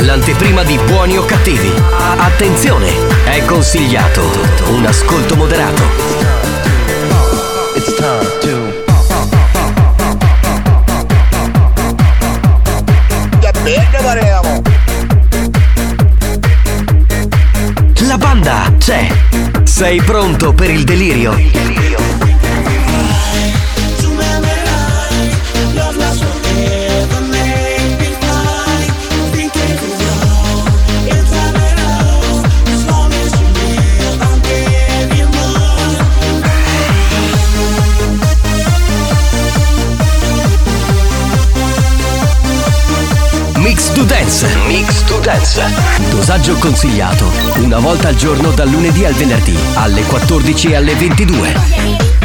L'anteprima di buoni o cattivi. Attenzione, è consigliato un ascolto moderato. it's time to La banda c'è. Sei pronto per il delirio? Mix Dance. Dosaggio consigliato. Una volta al giorno dal lunedì al venerdì alle 14 e alle 22.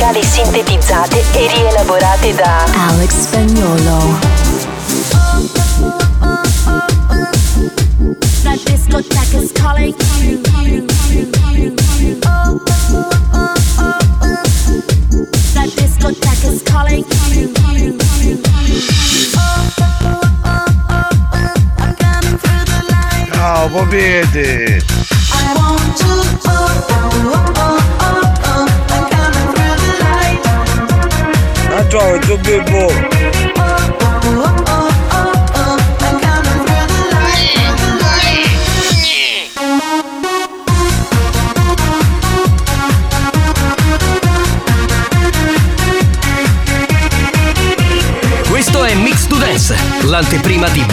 Musicali sintetizzate e rielaborate da Alex Spagnolo. prima di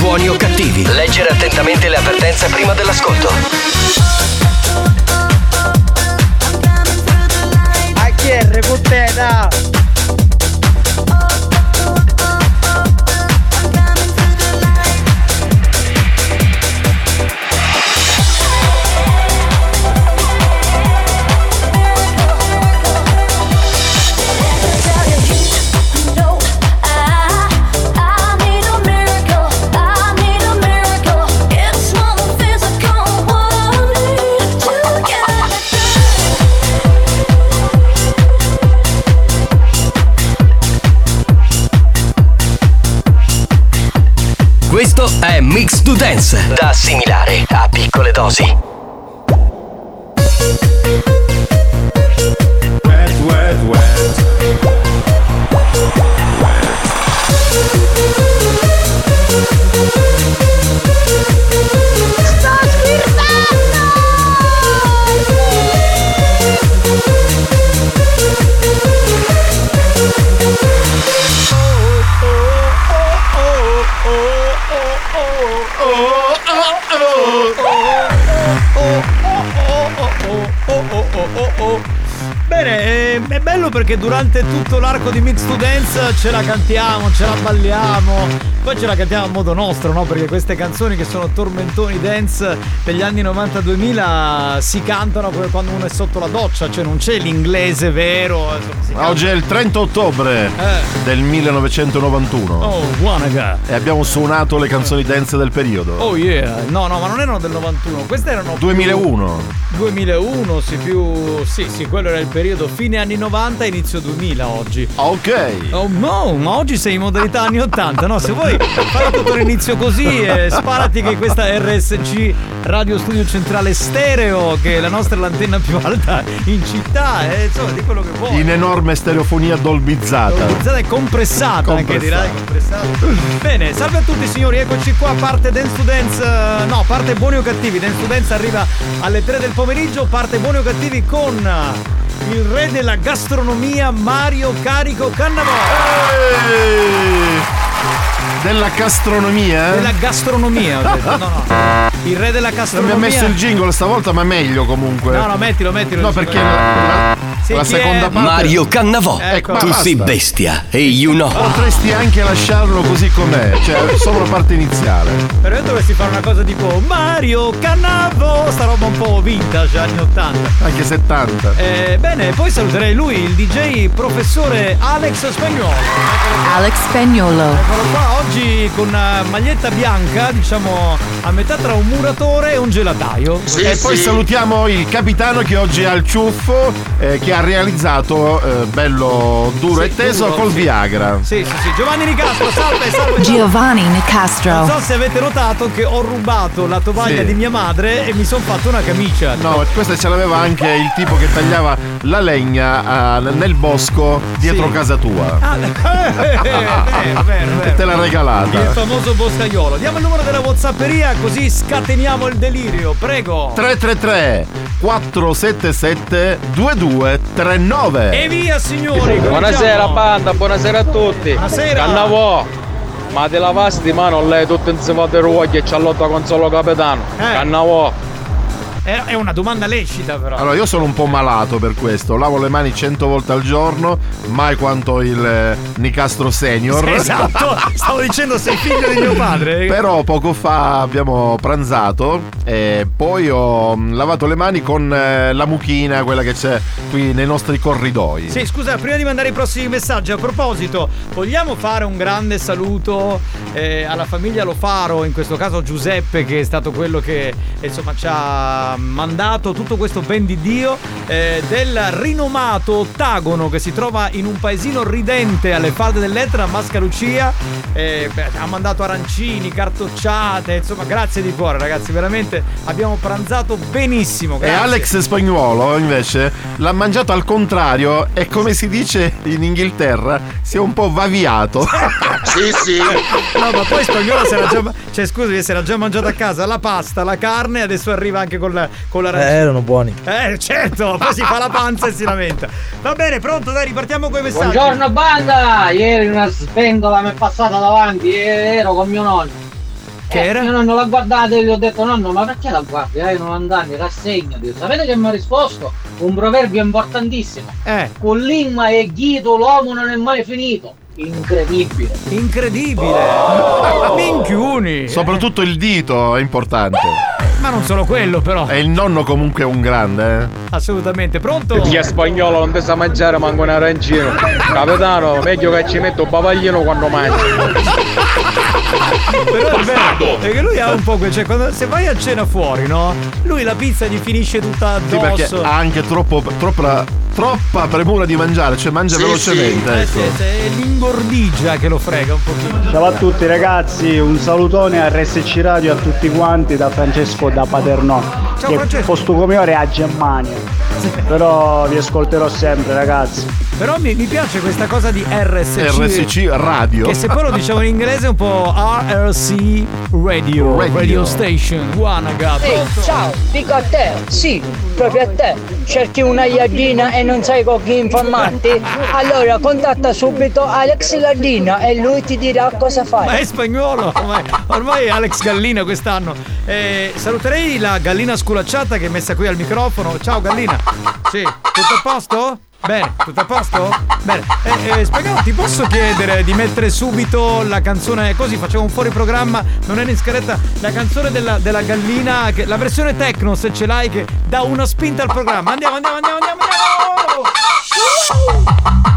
bello perché durante tutto l'arco di Mix to Dance ce la cantiamo, ce la balliamo, poi ce la cantiamo a modo nostro, no? Perché queste canzoni che sono tormentoni dance degli anni 90-2000 si cantano come quando uno è sotto la doccia, cioè non c'è l'inglese vero. insomma, si canta- Oggi è il 30 ottobre Eh. del 1991 Oh, Wanaga. e abbiamo suonato le canzoni dance del periodo. Oh yeah, no no ma non erano del 91, queste erano più- 2001. 2001, sì più... sì sì, quello era il periodo fine anni 90 inizio 2000 oggi. Ok. Oh no, ma oggi sei in modalità anni 80, no? Se vuoi fai tutto l'inizio così e sparati che questa RSC Radio Studio Centrale Stereo, che è la nostra l'antenna più alta in città, e insomma di quello che vuoi. In enorme stereofonia dolbizzata. Utilizzata e compressata, anche Compressata. direi compressata. Bene, salve a tutti signori, eccoci qua, parte Dance to Dance, eh, no, parte Buoni o Cattivi, Dance to Dance arriva alle 3 del pomeriggio, parte Buoni o Cattivi con il re della gastronomia Mario Carico Cannavò. Della gastronomia? Della gastronomia, ho detto. No, no. Il re della Non mi gastronomia. ha messo il jingle stavolta, ma meglio comunque. No, no, mettilo, mettilo. No, perché la, la- Sì, la seconda parte. Mario Cannavò. Ecco. Tu basta. sei bestia e you know. Potresti anche lasciarlo così com'è, cioè solo la parte iniziale. Però io dovresti fare una cosa tipo Mario Cannavo, sta roba un po' vintage, anni 80. Anche 70. Eh, bene, poi saluterei lui, il DJ professore Alex Spagnolo. Alex Spagnolo. Eccolo qua, oggi con una maglietta bianca, diciamo a metà tra un muratore e un gelataio. e poi salutiamo il capitano che oggi ha il ciuffo eh, che ha realizzato eh, bello duro Sì, e teso duro, col sì. Viagra. Sì, sì, sì. Giovanni Nicastro, salve, salve. Giovanni Non Nicastro. so se avete notato che ho rubato la tovaglia Sì. di mia madre e mi sono fatto una camicia. No, questa ce l'aveva anche il tipo che tagliava la legna eh, nel bosco dietro Sì. casa tua. Ah, eh, vero, vero, E vero. te l'ha regalata. Il famoso boscaiolo. Diamo il numero della Whatsapperia così scateniamo il delirio. Prego. 333 477 2239 E via signori. Buonasera banda, buonasera a tutti. Buonasera. Cannavò. Ma te lavasti di mano lei tutto insieme a ruoghi e c'ha lotta con solo capitano. Eh. Cannavò. È, una domanda lecita però. Allora, io sono un po' malato per questo. Lavo le mani 100 volte al giorno, mai quanto il eh, Nicastro Senior. Esatto, stavo dicendo sei figlio di mio padre. Però poco fa abbiamo pranzato e poi ho mm, lavato le mani con eh, la mucchina, quella che c'è qui nei nostri corridoi. Sì, scusa, prima di mandare i prossimi messaggi, a proposito, vogliamo fare un grande saluto eh, alla famiglia Lofaro, in questo caso Giuseppe, che è stato quello che insomma ci ha mandato tutto questo ben di Dio, eh, del rinomato ottagono che si trova in un paesino ridente alle falde dell'Etna, a Mascalucia. Eh, beh, ha mandato arancini, cartocciate, insomma, grazie di cuore, ragazzi, veramente abbiamo pranzato benissimo. E Grazie. Alex Spagnuolo invece l'ha mangiato al contrario e come si dice in Inghilterra si è un po' vaviato. Sì, sì. No, ma poi spagnolo si era già. Cioè, scusi, si era già mangiato a casa la pasta, la carne, adesso arriva anche con la, con la Eh, erano buoni. Eh, certo, poi si fa la panza e si lamenta. Va bene, pronto, dai, ripartiamo con i messaggi. Buongiorno banda! Ieri una spendola mi è passata davanti e ero con mio nonno. Che Eh, era? Mio nonno l'ha guardata e gli ho detto nonno ma perché la guardi? Hai 90 anni, rassegnati. Sapete che mi ha risposto? Un proverbio importantissimo. Eh. Con l'imma e ghito l'uomo non è mai finito. Incredibile. Incredibile. Minchiuni. Soprattutto il dito è importante. Ma non solo quello, però. E il nonno comunque è un grande, eh. Assolutamente. Pronto? Chi è spagnolo non ti sa mangiare manco un arancino. Capitano, meglio che ci metto un bavaglino quando mangi. Però è vero, perché lui ha un po' quel. Cioè, quando, se vai a cena fuori, no? Lui la pizza gli finisce tutta Sì, perché addosso. ha anche troppo, troppa, troppa premura di mangiare, cioè mangia Sì, velocemente. sì. Eh, ecco. sì, sì, è l'ingordigia che lo frega un pochino. Ciao a tutti ragazzi, un salutone a RSC Radio a tutti quanti da Francesco da Paternò. Ciao, che Francesco. posto come ora è a Germania. Però vi ascolterò sempre ragazzi. Però mi, mi piace questa cosa di RSC. RSC Radio. Che se poi lo diciamo in inglese è un po' RRC Radio, Radio, Radio. Station, Guanaga. Ehi, ciao, dico a te, sì, proprio a te. Cerchi una iardina e non sai con chi informarti? Allora contatta subito Alex Gardina e lui ti dirà cosa fare. Ma è spagnolo, ormai, ormai è Alex Gallina quest'anno. Eh, saluterei la gallina sculacciata che è messa qui al microfono. Ciao Gallina. Sì, tutto a posto? Bene, tutto a posto? Bene. Eh, eh, Spagnolo, ti posso chiedere di mettere subito la canzone così facciamo un fuori programma, non era in scaletta, la canzone della, della gallina, che- la versione techno se ce l'hai che dà una spinta al programma. Andiamo, andiamo, andiamo, andiamo, andiamo! Attenzione,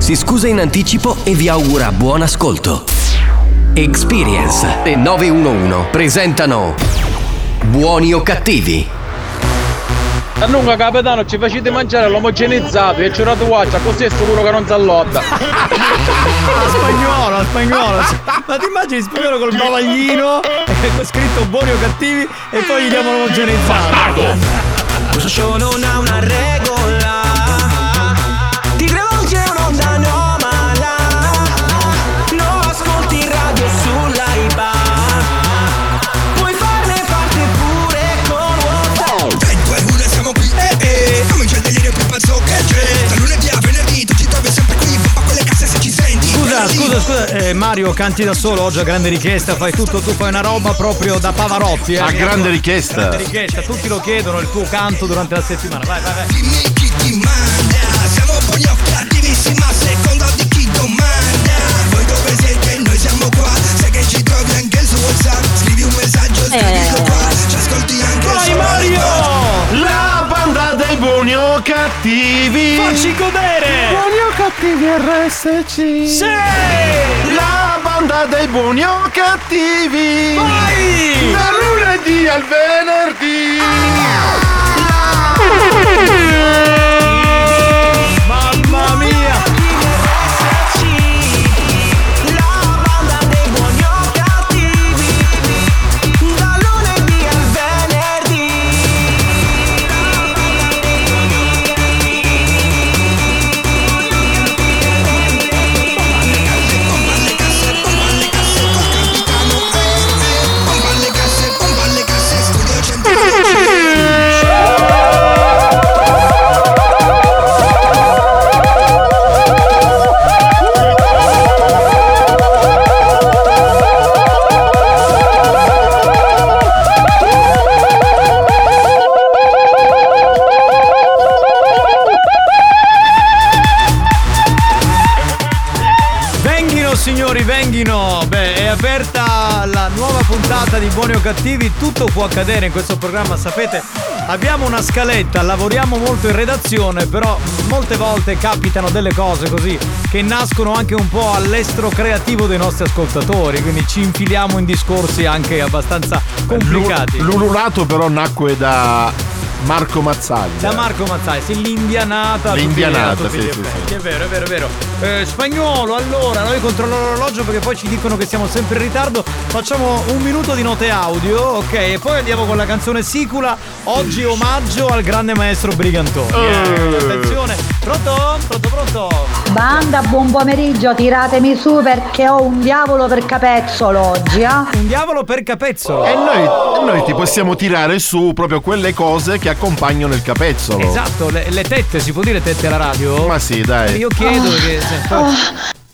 si scusa in anticipo e vi augura buon ascolto. Experience e 911 presentano Buoni o cattivi? A lunga capitano ci facete mangiare l'omogenizzato e c'è una tuaccia così è sicuro che non si allotta. A spagnolo, a spagnolo. Ma ti immagini spagnolo col bavaglino e con scritto buoni o cattivi e poi gli diamo l'omogenizzato. Questo show non ha una regola Scusa, eh, Mario, canti da solo oggi a grande richiesta, fai tutto, tu fai una roba proprio da Pavarotti. Eh, A grande richiesta. Grande richiesta, tutti lo chiedono il tuo canto durante la settimana. Vai, vai, vai. Dimmi chi ti manda Siamo buoni o cattivissimi a seconda di chi domanda Voi dove siete? Noi siamo qua Sai che ci trovi anche su WhatsApp Scrivi un messaggio, scrivilo qua Ci ascolti anche Vai, Mario! La banda dei buoni o cattivi. Facci godere! Cattivi RSC. Sì! La banda dei buoni o cattivi. Vai! Dal lunedì al venerdì. Può accadere in questo programma, sapete, abbiamo una scaletta, lavoriamo molto in redazione, però molte volte capitano delle cose così che nascono anche un po' all'estero creativo dei nostri ascoltatori, quindi ci infiliamo in discorsi anche abbastanza complicati. L'ululato però nacque da Marco Mazzaglia. Da Marco Mazzai, sì, l'indianata. L'indianata, sì, sì, sì. È vero, è vero, è vero. Eh, spagnolo, allora, noi controlliamo l'orologio perché poi ci dicono che siamo sempre in ritardo. Facciamo un minuto di note audio, ok? E poi andiamo con la canzone Sicula. Oggi omaggio al grande maestro Brigantoni. Eh, attenzione, pronto? Pronto, pronto? Banda, buon pomeriggio, tiratemi su perché ho un diavolo per capezzolo oggi, eh? Un diavolo per capezzolo. E noi, noi ti possiamo tirare su proprio quelle cose che accompagnano il capezzolo. Esatto, le, le tette, si può dire tette alla radio? Ma sì, dai. Io chiedo perché. se- poi,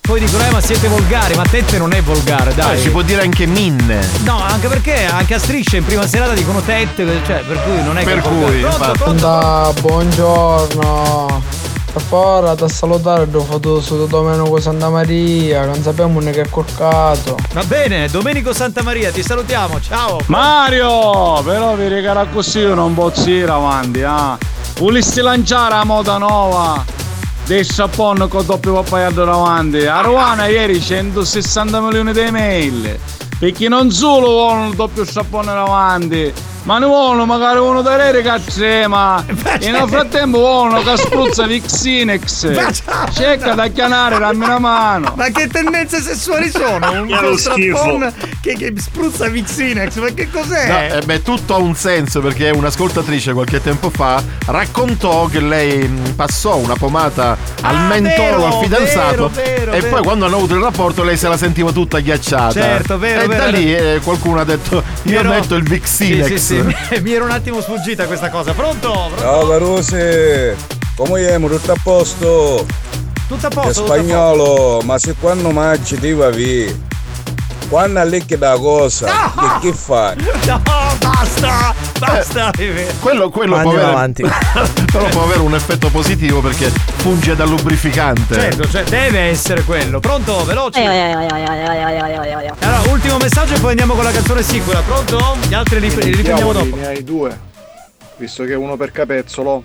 poi dicono, eh, ma siete volgari, ma tette non è volgare, dai. Eh, si può dire anche minne. No, anche perché anche a strisce in prima serata dicono tette, cioè per cui non è Per che volgare. cui, Pronto, pronto? Da, buongiorno. Ora da salutare ho fatto su Domenico Santa Maria, non sappiamo neanche che è corcato. Va bene, Domenico Santa Maria, ti salutiamo, ciao. Mario! Però vi regala così io non posso ir avanti, ah. Volessi lanciare la moda nuova del sapone con doppio papaiato davanti. A Ruana ieri 160 milioni di email. Perché non solo vogliono il doppio sapone davanti, ma ne vogliono magari uno da re che trema. E nel frattempo vogliono che spruzza Vixinex. Cerca da chianare, dammi una mano. Ma che tendenze sessuali sono? Un Chiaro strappon che, che spruzza Vixinex, ma che cos'è? No, eh, beh, tutto ha un senso perché un'ascoltatrice qualche tempo fa raccontò che lei mh, passò una pomata al mentolo vero, al fidanzato vero, vero, e vero. poi quando hanno avuto il rapporto lei se la sentiva tutta ghiacciata. Certo, vero, E vero. da lì eh, qualcuno ha detto io ero- metto il Vixinex. Sì, sì, sì, mi era un attimo sfuggita questa cosa. Pronto? Pronto? Ciao Carusi, come siamo? Tutto a posto? Tutto a È posto? a spagnolo, ma se quando mangi ti va via, quando allecchi da cosa, che, che fai? No, basta, basta. Quello, quello Ma può andiamo avere, avanti. però può avere un effetto positivo perché funge da lubrificante. Certo, cioè, deve essere quello. Pronto? Veloci. Allora, ultimo messaggio e poi andiamo con la canzone sicura. Pronto? Gli altri li, li riprendiamo dopo. Ne hai due. Visto che uno per capezzolo.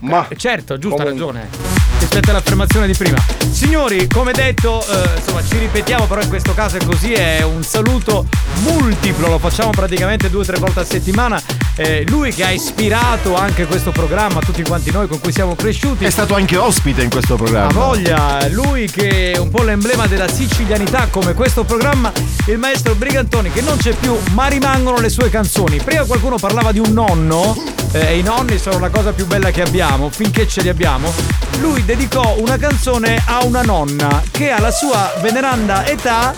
Ma. Eh, certo, giusto, ha Comunque. ragione. Rispetto all'affermazione di prima. Signori, come detto, eh, insomma, ci ripetiamo, però in questo caso è così, è un saluto multiplo, lo facciamo praticamente due o tre volte a settimana. Eh, lui che ha ispirato anche questo programma, tutti quanti noi con cui siamo cresciuti. È stato anche ospite in questo Ha programma. voglia, lui che è un po' l'emblema della sicilianità come questo programma, il maestro Brigantoni che non c'è più, ma rimangono le sue canzoni. Prima qualcuno parlava di un nonno, eh, e i nonni sono la cosa più bella che abbiamo, finché ce li abbiamo. Lui dedicò una canzone a una nonna che alla sua veneranda età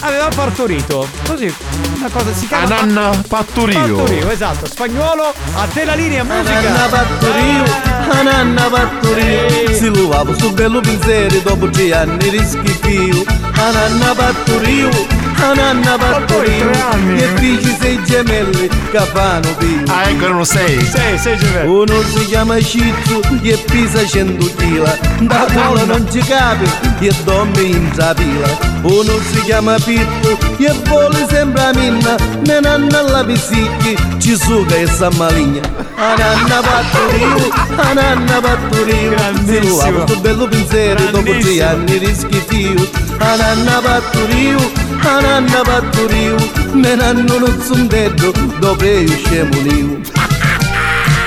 aveva partorito. Così, una cosa si chiama Ananna Patturio. Partorio, esatto, spagnolo, a te la linea musica. Ananna Patturio, Ananna Patturio Si luvavo sul bello pinzere dopo tre anni di schifio Ananna Patturio, Ananna Patturio E figli sei gemelli che fanno Ah ecco erano sei. Sei, sei gemelli. Uno si chiama Cizzo e pesa 100 kg Da cuore non ci capi e dorme in trapila. Uno si chiama Pippo e vuole sempre a minna. Ne nanna alla pisicchi ci suga e sa maligna. Ananna Patturio, Ananna Patturio Si luvavo sul bello pensiero dopo tre anni di schifio Ananna Patturio, Ananna Patturio Me nanno non son detto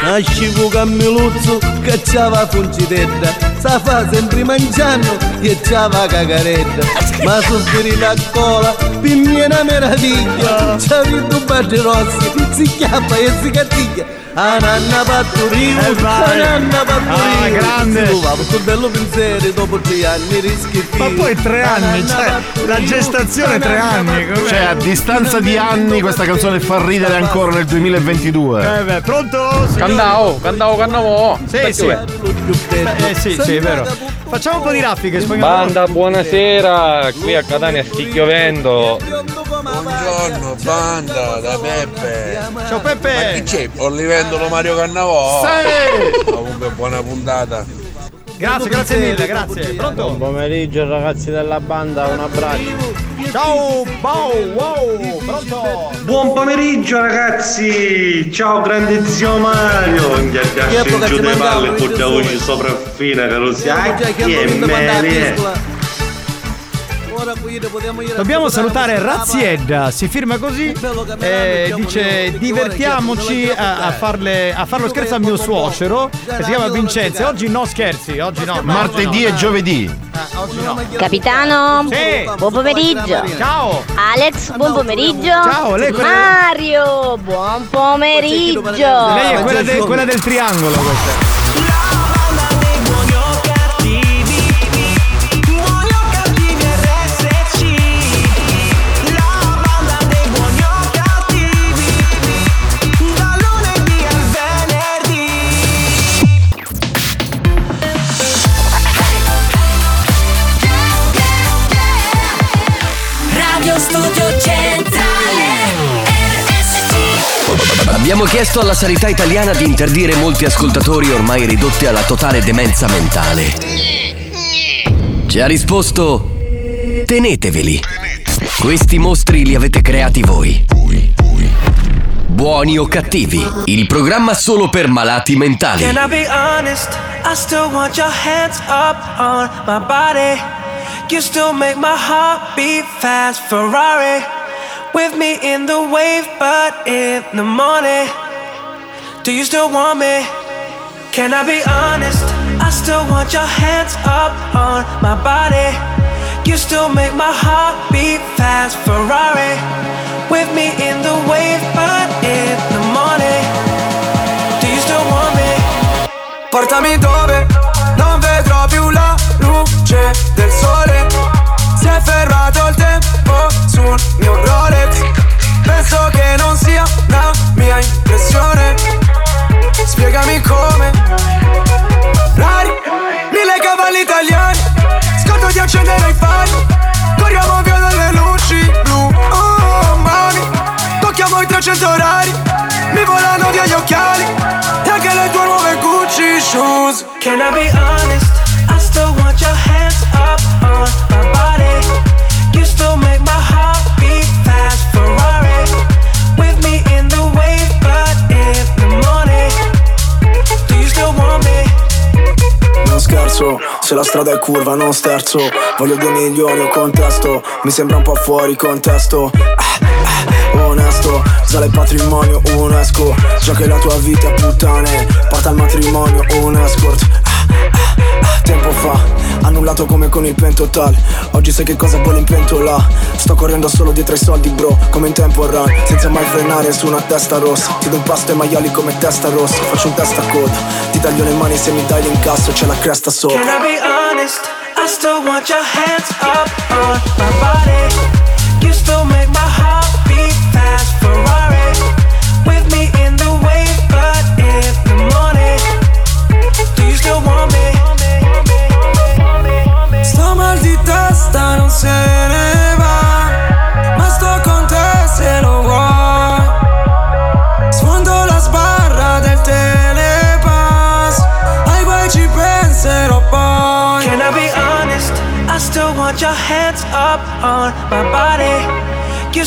Nascivo cammiluzzo che c'ava funcitedda Sa fa sempre mangiando e c'ava cagaretta Ma soffrire la cola è una meraviglia C'avi due barri rossi, si chiappa e si cattiglia Ananna Patturio, Eh, vai. Ananna Patturio Ah, grande. Si luvavo sul bello pensiero dopo tre anni di schifio Ma poi tre anni, cioè la gestazione tre anni. com'è? Cioè, a distanza di anni questa canzone fa ridere ancora nel 2022. Eh beh, pronto? Candao, candao, cannavo. Sì, sì. Eh sì, sì, è vero. Facciamo un po' di raffiche. Banda, buonasera, qui a Catania sti piovendo. Buongiorno, banda da Peppe. Ciao Peppe. Ma chi c'è? Olivendolo Mario Cannavò. Sì. Comunque buona puntata. Grazie, grazie mille, grazie. Pronto? Buon pomeriggio ragazzi della banda, un abbraccio. Ciao, bow, wow, pronto? Buon pomeriggio ragazzi! Ciao grande zio Mario! Inghiaggiasci in giù dei palle e portiamoci sopra fine che lo sia. Che merie! Dobbiamo salutare Raziedda, si firma così, eh, dice divertiamoci a, a farle, a fare lo scherzo al mio suocero, che si chiama Vincenzo, e oggi no scherzi, oggi no. Martedì e giovedì. Ah, no. Capitano, Sì. buon pomeriggio. Ciao. Alex, buon pomeriggio. Ciao, lei quella- Mario, buon pomeriggio. Lei è quella, de- quella del triangolo questa. Abbiamo chiesto alla sanità italiana di interdire molti ascoltatori ormai ridotti alla totale demenza mentale. Ci ha risposto: teneteveli. Questi mostri li avete creati voi. Buoni o cattivi, il programma solo per malati mentali. Can I be honest? I still want your hands up on my body. You still make my heart beat fast, Ferrari. With me in the wave, but in the morning. Do you still want me? Can I be honest? I still want your hands up on my body. You still make my heart beat fast, Ferrari. With me in the wave, but in the morning. Do you still want me? Portami dove non vedrò più la luce del sole. Si è fermato il tempo sul mio Rolex. Penso che non sia una mia impressione. Spiegami come. Rari, mille cavalli italiani. Scotto di accendere i fari. Corriamo via dalle luci blu. Oh, mami. Tocchiamo i 300 orari. Mi volano via gli occhiali. E anche le tue nuove Gucci shoes. Can I be honest? Scherzo, se la strada è curva non sterzo. Voglio due milioni o contesto. Mi sembra un po' fuori contesto. Ah, ah, Onesto, sale il patrimonio UNESCO. Già che la tua vita è puttane. Porta al matrimonio un escort ah, ah, Tempo fa, annullato come con il pentotal Oggi sai che cosa vuole in pentola. Sto correndo solo dietro ai soldi bro Come in tempo run, senza mai frenare su una testa rossa. Ti do pasto ai maiali come testa rossa. Faccio un testa a coda. Ti taglio le mani se mi dai l'incasso C'è la cresta sopra. Can I be honest? I still want your hands up on my body. You still make my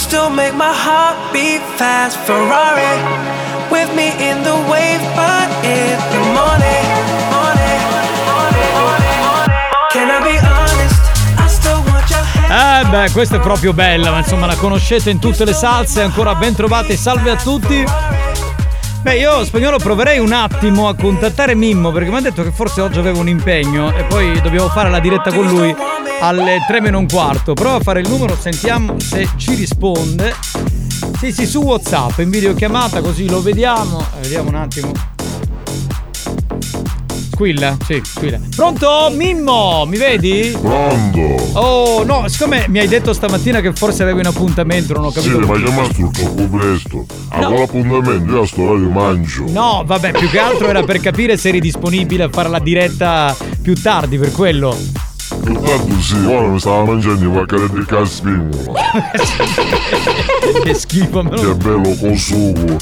still make my heart beat fast, Ferrari. With me in the wave, but in the morning. Eh beh, questa è proprio bella, ma insomma la conoscete in tutte le salse, ancora ben trovati, salve a tutti. Beh, io spagnolo proverei un attimo a contattare Mimmo perché mi ha detto che forse oggi aveva un impegno e poi dobbiamo fare la diretta con lui alle 3 meno un quarto. Prova a fare il numero, sentiamo se ci risponde. Sì, sì, su WhatsApp, in videochiamata così lo vediamo. Eh, Vediamo un attimo. Squilla? Sì, squilla. Pronto? Mimmo, mi vedi? Pronto? Oh no, siccome mi hai detto stamattina che forse avevi un appuntamento, non ho Sì, capito. ma chiamato troppo presto. A quell'appuntamento io a sto orario mangio. No, vabbè, più che altro era per capire se eri disponibile a fare la diretta più tardi, per quello. Intanto sì, ora mi stava mangiando i pacchetti di caspingola. che schifo, me Che lo... bello con sugo.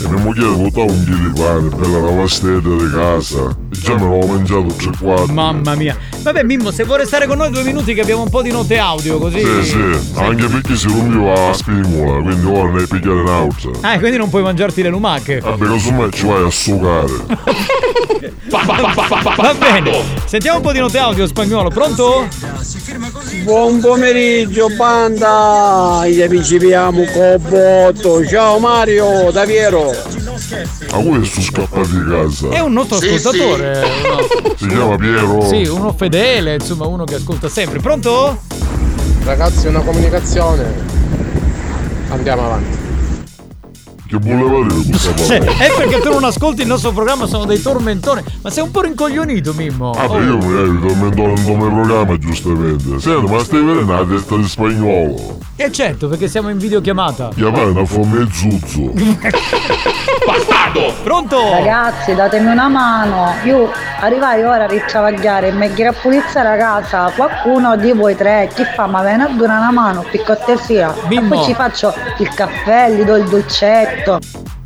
E mia moglie portava un chilo di pane, bella la vastetta di casa. E già me l'avevo mangiato tre quattro. Mamma mia. Vabbè, Mimmo, se vuoi restare con noi due minuti che abbiamo un po' di note audio, così. Sì, sì, anche perché si rompiva la spingola, quindi ora ne hai picchiato un'altra. Ah, quindi non puoi mangiarti le lumache. Vabbè, casomai ci vai a sucare. Va bene. Sentiamo un po' di note audio spagnolo, pronto? Buon pomeriggio banda, gli principiamo con botto. Ciao Mario, Daviero. Ma voi sono scappati di casa. È un noto ascoltatore. uno- Si chiama Piero. Sì, uno fedele, insomma, uno che ascolta sempre. Pronto? Ragazzi, una comunicazione. Andiamo avanti. Che voleva dire questa Cioè, parola? è perché tu non ascolti il nostro programma, sono dei tormentoni. Ma sei un po' rincoglionito, Mimmo. Ah, Oh. io mi tormento non come programma, giustamente. Senti, ma stai vedendo la testa di spagnolo? Eh certo, perché siamo in videochiamata. Chiamare una fomme zuzzo. Bastardo! Pronto? Ragazzi, datemi una mano. Io arrivai ora a ritravagliare e mi a pulizia la casa. Qualcuno di voi tre, chi fa? Ma viene a dare una mano, per cortesia. E Mimmo. poi ci faccio il caffè, gli do il dolcetto.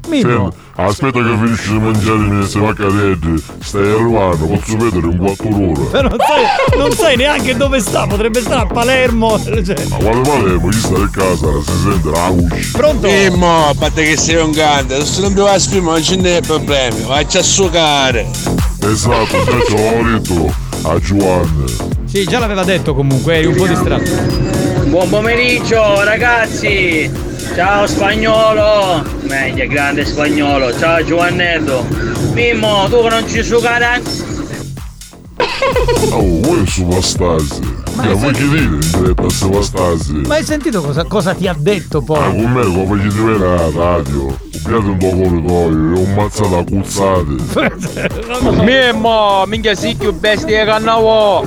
Mimmo. Senti, aspetta che finisci di mangiare i miei vaccadetti. Stai arrivando, posso vedere in quattro ore. Però non sai, non sai neanche dove sta, potrebbe stare a Palermo. Cioè. Ma quale Palermo? Chi sta in casa? Si sente la voce. Pronto? Mimmo, a parte che sei un cante, se non mi va a spima non ce n'è problemi, faccia a succare. Esatto, già ce l'avevo detto a Giovanni. Sì, già l'aveva detto comunque, eri un po' distratto. Buon pomeriggio ragazzi! Ciao spagnolo! Meglio, grande spagnolo! Ciao Giovannetto! Mimmo, tu che non ci sucare Oh, voi su Vastasi. Ma hai vuoi che dire in diretta su Vastasi? Ma hai sentito cosa, cosa ti ha detto Ah, poi? con me come gli deve la radio. Ubbiate un po' corridoio e un mazzato a cuzzate. Mimmo, minchia sì più bestia che cannavo.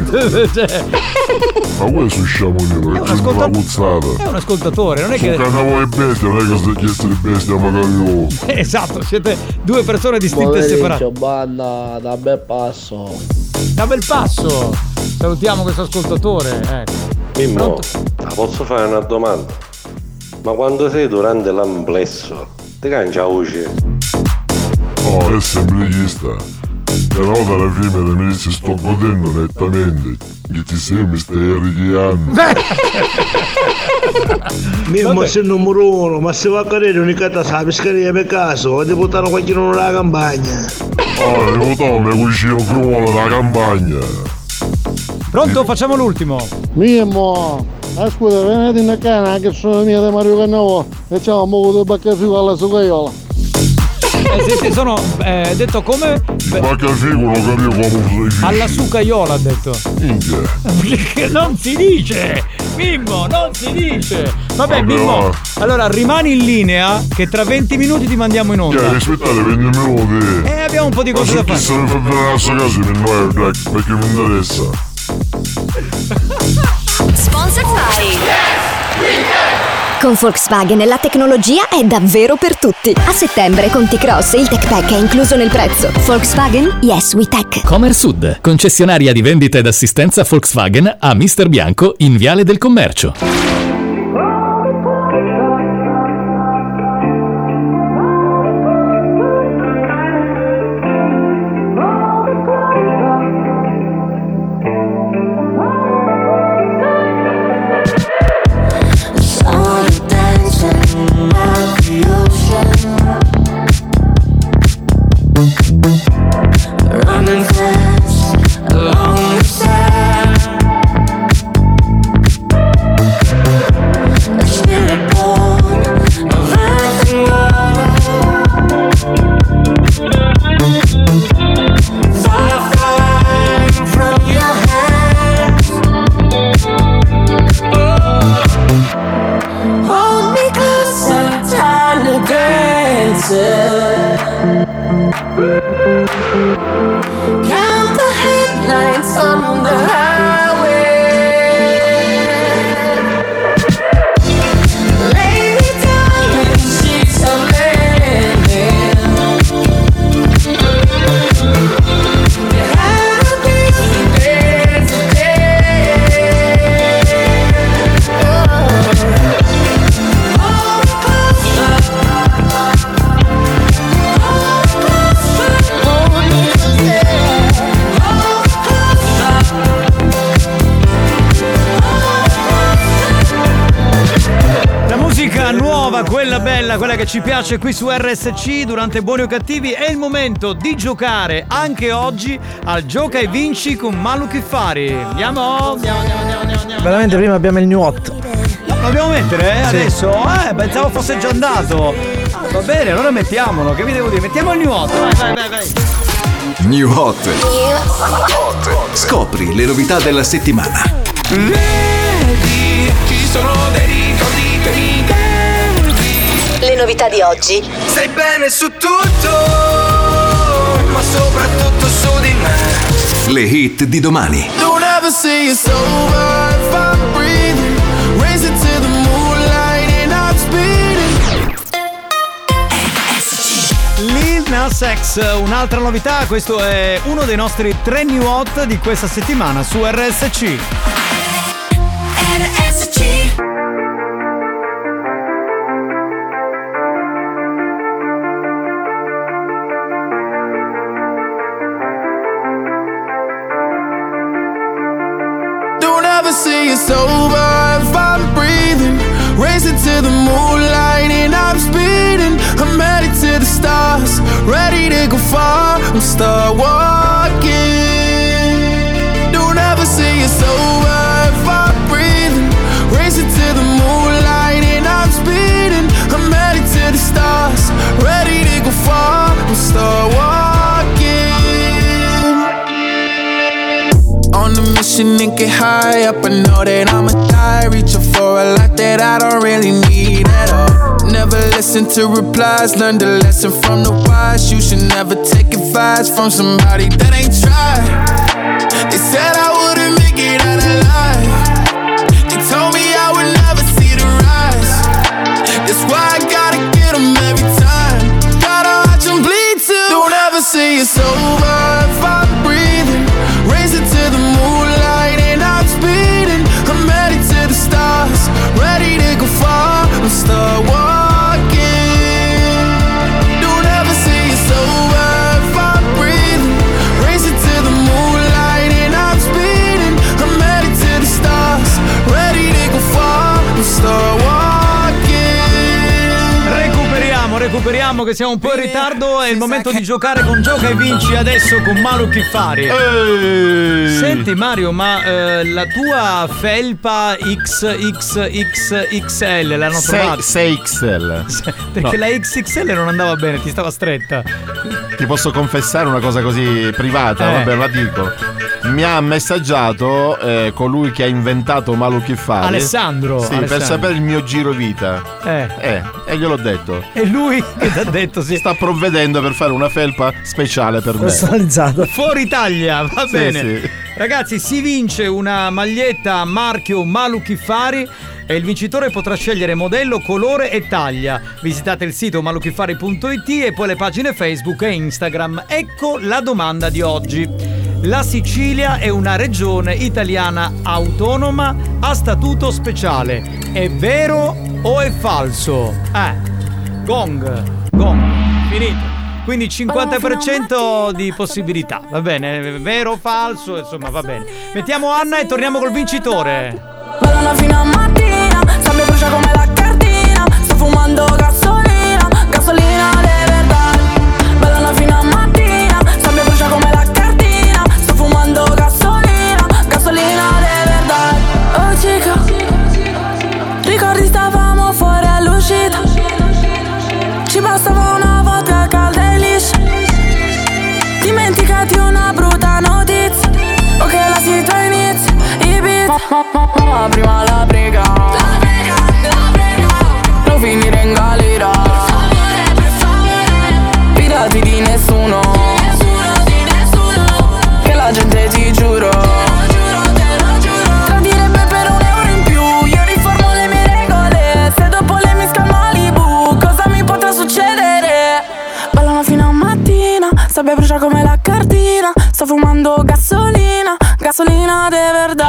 Ma voi su sciamonino che c'è una cuzzata. È un ascoltatore, non è Su che. cannavo e bestia, non è che stai chiesto di bestia magari io. Esatto, siete due persone distinte e separate. banda, da bel passo. Da bel passo! Salutiamo questo ascoltatore. Ecco. Mimmo, posso fare una domanda? Ma quando sei durante l'amplesso, ti cangia la voce? Oh, è semplichista. Però dalla fine mi dici sto godendo nettamente. Che ti sei mi stai richiando. Mimmo sei il numero uno, ma se va a cadere un'icata sa pescaria per caso, devo portare qualcuno nella campagna. Oh, io voto mi cucino cruolo da campagna. Pronto? Facciamo l'ultimo. Mimmo, ascolta, venite in cana che sono mia di Mario Cannavo e c'è un poco di baccafico alla sucaiola. Eh, sì, sì, sono eh, detto come? Il baccafico non capivo come sei Alla sucaiola ha detto. Minchia. Perché non si dice! Mimmo, non si dice! Vabbè, Vabbè, Mimmo, va. allora rimani in linea che tra 20 minuti ti mandiamo in onda. Cioè, aspettate 20 minuti. Eh, abbiamo un po' di Ma cose se da fare. se ne fa bene a sta casa mi noi, dai, perché mi interessa. Sponsor by Con Volkswagen la tecnologia è davvero per tutti. A settembre con T-Cross il Tech Pack è incluso nel prezzo. Volkswagen Yes We Tech. Comer Sud, concessionaria di vendita ed assistenza Volkswagen a Mister Bianco in Viale del Commercio. Ci piace qui su RSC durante Buoni o Cattivi, è il momento di giocare anche oggi al Gioca e Vinci con Malu Chiffari. Andiamo, andiamo, andiamo, andiamo, andiamo, andiamo. Veramente prima abbiamo il new hot. Lo dobbiamo mettere, eh, Sì. adesso? Eh, pensavo fosse già andato. Ah, Va bene, allora mettiamolo, che vi devo dire? Mettiamo il new hot. Vai, vai, vai, vai. New Hot. Scopri le novità della settimana. Vedi, ci sono dei ricordi che mi. Le novità di oggi. Stai bene su tutto, ma soprattutto su di me. Le hit di domani. Don't ever say it's over if I'm breathing. Race it to the moonlight and I'm speeding. Lil Nas X, un'altra novità, questo è uno dei nostri tre new hot di questa settimana su RSC. RSC. Ready to go far. I'm start walking. Don't ever say it's over if I'm breathing. Racing to the moonlight and I'm speeding. I'm headed to the stars, ready to go far. I'm start walking. On the mission and get high up. I know that I'ma die. Reaching for a lot that I don't really need at all. Never listen to replies. Learn the lesson from the wise. You should never take advice from somebody that ain't tried. They said I che siamo un po' in ritardo. È il momento di giocare con Gioca e Vinci adesso con Maru Kiffari. Senti Mario, ma eh, la tua felpa XXXXL l'hanno trovata? 6XL. Perché No. la XXL non andava bene, ti stava stretta. Ti posso confessare una cosa così privata, Eh. vabbè, la dico. Mi ha messaggiato eh, colui che ha inventato Malu Kiffari. Alessandro, Sì, per Alessandro. sapere il mio giro vita. Eh. Eh, e gliel'ho detto. E lui che ti ha detto sì. Sta provvedendo per fare una felpa speciale per me. Fuori Italia, va Sì, bene. sì. Ragazzi, si vince una maglietta marchio Malu Kiffari e il vincitore potrà scegliere modello, colore e taglia. Visitate il sito maluchiffari.it e poi le pagine Facebook e Instagram. Ecco la domanda di oggi. La Sicilia è una regione italiana autonoma a statuto speciale. È vero o è falso? Eh. Gong, gong, finito. Quindi 50% di possibilità, va bene? Vero o falso? Insomma, va bene. Mettiamo Anna e torniamo col vincitore. Ballano fino a mattina, sabbia brucia come la cartina Sto fumando gasolina, Ma prima la prega. La prega, la prega Non finire in galera. Fidati di nessuno. Nessuno di nessuno Che la gente ti giuro. Tradirebbe per un euro in più. Io riformo le mie regole. Se dopo le mi scalma Malibu Cosa mi potrà succedere? Ballano fino a mattina Sabbia brucia come la cartina. Sto fumando gasolina Gasolina de verdad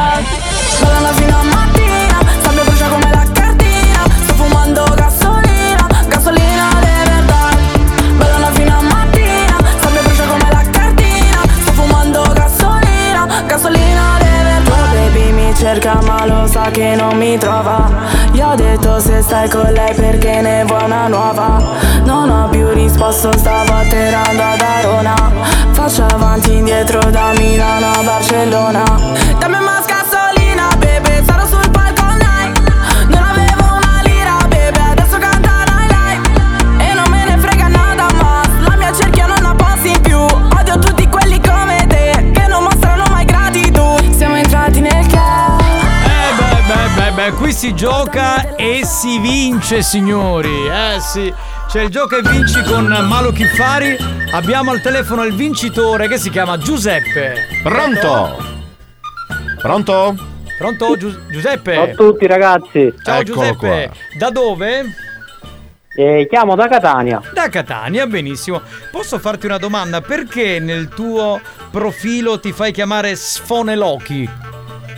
che non mi trova. Gli ho detto se stai con lei perché ne vuoi una nuova. Non ho più risposto stavo atterrando ad Arona Faccio avanti indietro da Milano a Barcellona. Dammi si gioca e si vince, signori. Eh sì. C'è il gioca e vinci con Malo Kiffari. Abbiamo al telefono il vincitore che si chiama Giuseppe. Pronto? Pronto? Pronto Giu- Giuseppe? Ciao a tutti ragazzi. Ciao Giuseppe. Da dove? Eh, chiamo da Catania. Da Catania, benissimo. Posso farti una domanda? Perché nel tuo profilo ti fai chiamare Sfonelochi?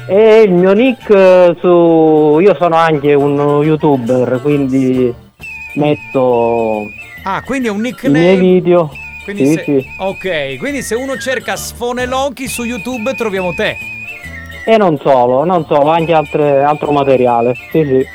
E il mio nick eh, su... Io sono anche un youtuber, quindi metto Ah, quindi è un i miei nickname. video. Quindi sì, se- sì. Ok, quindi se uno cerca Sfonelochi su YouTube troviamo te. E non solo, non solo, anche altre- altro materiale. Sì, sì.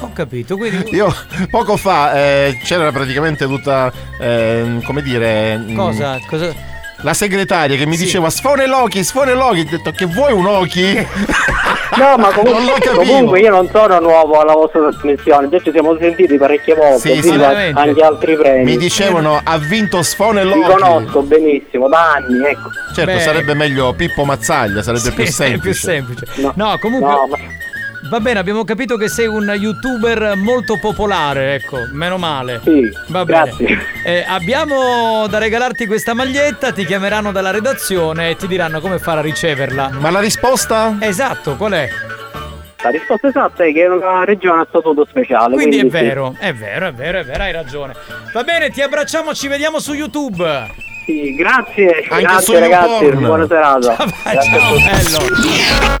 Ho capito, quindi Io poco fa eh, c'era praticamente tutta, ehm, come dire... mm, cosa? cosa? La segretaria che mi diceva sfone Loki, sfone Loki. Ho detto che vuoi un Oki? No, ma lo comunque, comunque io non sono nuovo alla vostra trasmissione, già ci siamo sentiti parecchie volte, Sì, sì, sì. ma anche altri premi. Mi dicevano ha vinto sfone Loki. conosco benissimo, da anni, ecco. Certo, Beh. sarebbe meglio Pippo Mazzaglia, sarebbe Sì, più semplice. più semplice. No, comunque. Va bene, abbiamo capito che sei un youtuber molto popolare, ecco, meno male. Sì, Va bene. grazie. Eh, abbiamo da regalarti questa maglietta, ti chiameranno dalla redazione e ti diranno come fare a riceverla. Ma la risposta? Esatto, qual è? La risposta esatta è che è una regione a statuto speciale. Quindi, Quindi, è sì. vero, è vero, è vero, è vero, hai ragione. Va bene, ti abbracciamo, ci vediamo su YouTube. Sì, grazie, Anche grazie ragazzi, YouPorn. buona serata. Vai, ciao, bello.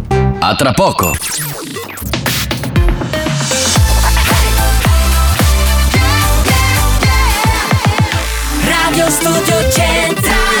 A tra poco. Radio Studio Centrale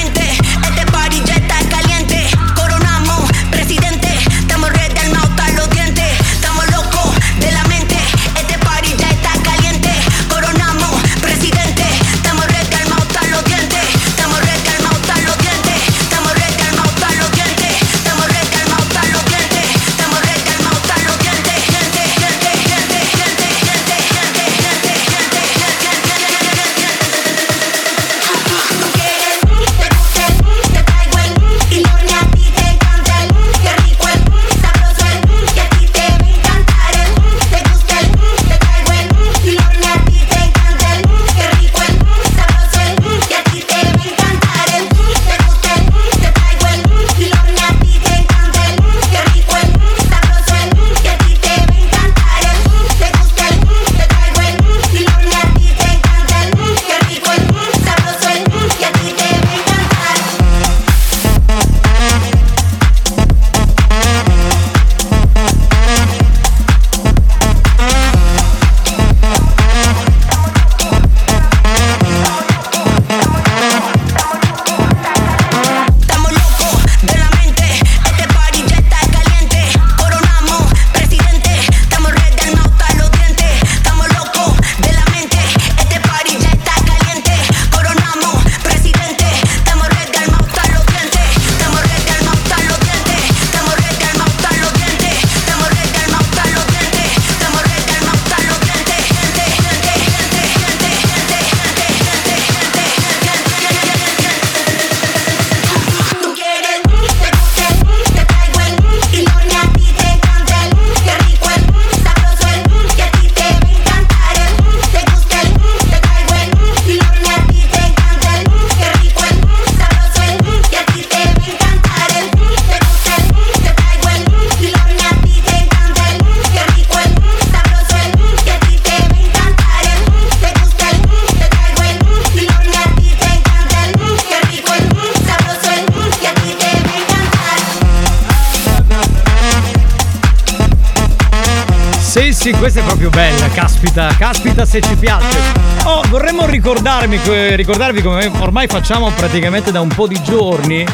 caspita, se ci piace. Oh, vorremmo ricordarvi come ormai facciamo praticamente da un po' di giorni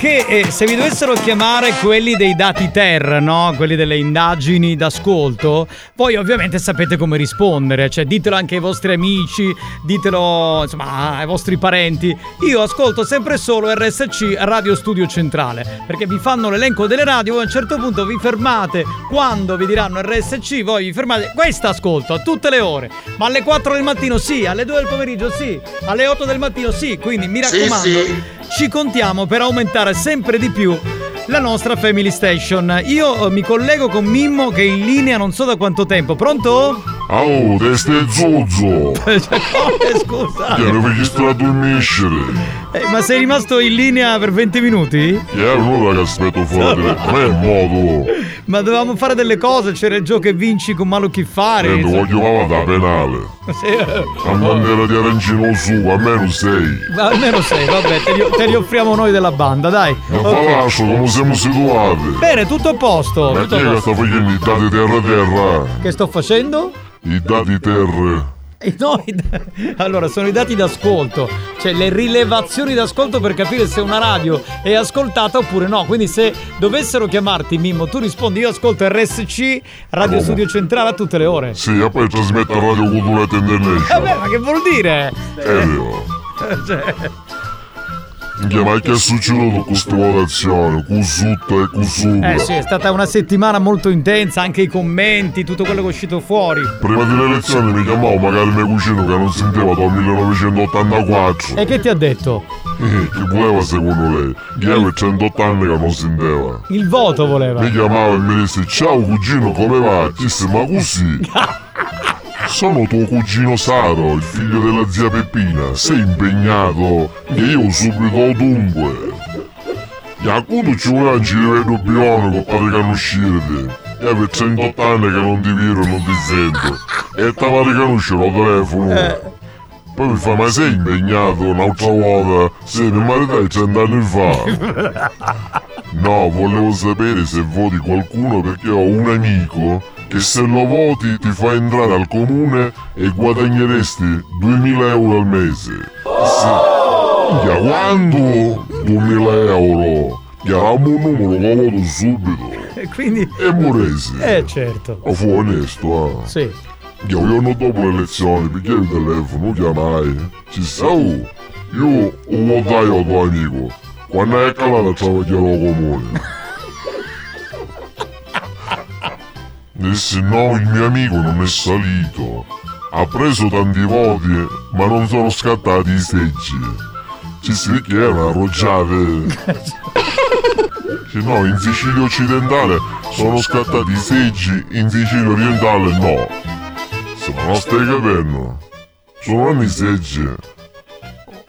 che eh, se vi dovessero chiamare quelli dei dati ter, no? Quelli delle indagini d'ascolto, voi ovviamente sapete come rispondere, cioè ditelo anche ai vostri amici, ditelo insomma ai vostri parenti. Io ascolto sempre solo RSC Radio Studio Centrale, perché vi fanno l'elenco delle radio, voi a un certo punto vi fermate quando vi diranno RSC, voi vi fermate, questa ascolto a tutte le ore, ma alle 4 del mattino sì, alle 2 del pomeriggio sì, alle 8 del mattino sì, quindi mi Sì, raccomando, sì. Ci contiamo per aumentare sempre di più la nostra Family Station. Io eh, mi collego con Mimmo che è in linea non so da quanto tempo. Pronto? Oh, testa e zozzo! Come, scusa? Ti ero registrato il miscere! Eh, ma sei rimasto in linea per 20 minuti? È un'ora che aspetto fuori, è modo! Ma dovevamo fare delle cose, c'era il gioco che vinci con malo chi fare. E lo voglio chiamare da penale! A bandiera di arancino su, almeno sei! Almeno sei, vabbè, te li, te li offriamo noi della banda, dai. Ma Ok. Palascio, come siamo situati? Bene, tutto a posto. Ma tutto chi è che sta facendo i dati terra-terra? Che sto facendo? I dati terra? Eh, no, i da- allora, sono i dati d'ascolto, cioè le rilevazioni d'ascolto per capire se una radio è ascoltata oppure no. Quindi se dovessero chiamarti Mimmo, tu rispondi io ascolto RSC, Radio Come? Studio Centrale a tutte le ore. Sì, e poi trasmette a Radio Cultura International. Vabbè, ma che vuol dire? È vero. Cioè, Minchia, ma che è succeduto con queste votazioni? Cusutta e cusura. eh sì, è stata una settimana molto intensa, anche i commenti, tutto quello che è uscito fuori. Prima delle elezioni mi chiamavo magari mio cugino che non sentiva dal 1984. E che ti ha detto? Eh, Chi voleva secondo lei? Chi aveva 108 anni che non sentiva. Il voto voleva. Mi chiamava e mi disse ciao cugino come va? Disse ma così? Sono tuo cugino Saro, il figlio della zia Peppina. Sei impegnato? E io subito dunque. Quando ci vuole un cirevetto bionico per che non uscire? E avevo 108 anni che non ti e non ti sento. E te la riconoscere al telefono. Poi mi fa, ma sei impegnato un'altra volta? Sì, mi maritai cent'anni fa. No, volevo sapere se voti qualcuno perché ho un amico che se lo voti ti fa entrare al comune e guadagneresti 2000 euro al mese. Sì. Minchia, quando? 2000 euro. Chiamamo un numero, lo voto subito. E quindi... E Moresi. Eh certo. O fu onesto, eh. Sì. Io un giorno dopo le elezioni, perché il telefono, chiamai. Ci sa, oh, io un votai al tuo amico. Quando è calata travagliare al comune. Disse no, il mio amico non è salito. Ha preso tanti voti, ma non sono scattati i seggi. Ci si che era roggiate. Sì, no, in Sicilia occidentale sono scattati i seggi, in Sicilia orientale no. Se non stai capendo? Sono anni seggi.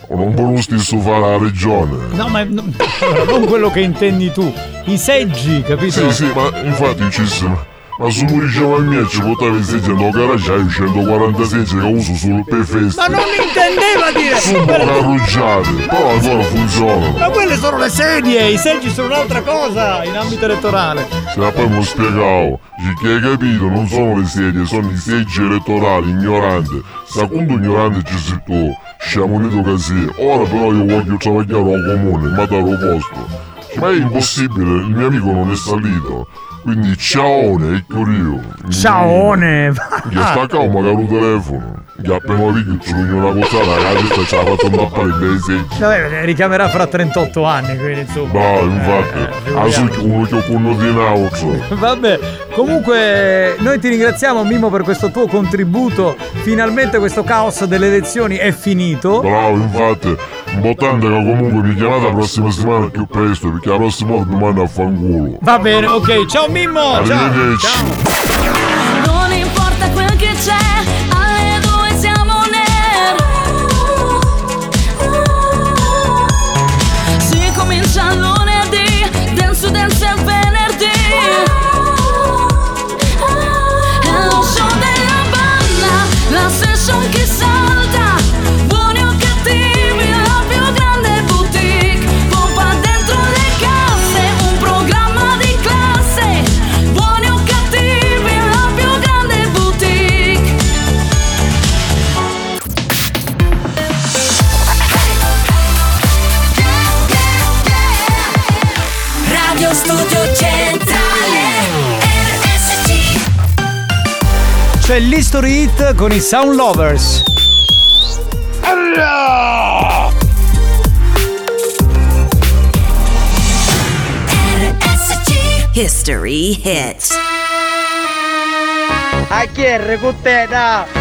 O non stesso fare la regione. No, ma no, non quello che intendi tu. I seggi, capito? Sì, sì, ma infatti ci sono. Ma su mi diceva il mio ci portava i seggi nel garage, hai 140 seggi che uso solo per feste. Ma non intendeva dire! Sono carrugiate, però ancora funzionano. Ma quelle sono le sedie, i seggi sono un'altra cosa in ambito elettorale. Se la poi mi spiegavo, che hai capito, non sono le sedie, sono i seggi elettorali, ignorante. Secondo ignorante ci sei tu, siamo unito così. Ora però io voglio travagliare al comune, ma darò posto. Ma è impossibile, il mio amico non è salito. Quindi ciao, è io. Ciaone! Gli ha staccato magari il telefono. Gli ha appena c'è una cosa la testa ci ha fatto un tappare i bei seggi. Vabbè, richiamerà fra 38 anni, quindi insomma. Bravo, infatti. Adesso uno che uno di altro. Vabbè, comunque noi ti ringraziamo Mimmo per questo tuo contributo. Finalmente questo caos delle elezioni è finito. Bravo, infatti. Importante che comunque mi chiamate la prossima settimana più presto, perché la prossima volta mi manda a fanculo. Va bene, ok. Ciao Mimmo! Ciao! Arrivederci. Non importa quel che c'è, l'History Hit con i Sound Lovers. History hit. A chi è recuteta?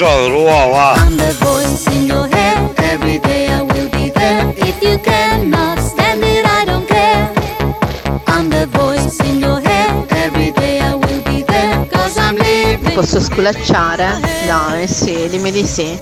Mad. I'm the voice in your head. Every day I will be there. If you cannot stand it, I don't care. I'm the voice in your head. Every day I will be there. Cause I'm leaving. Posso sculacciare? Dai, sì, dimmi di sì.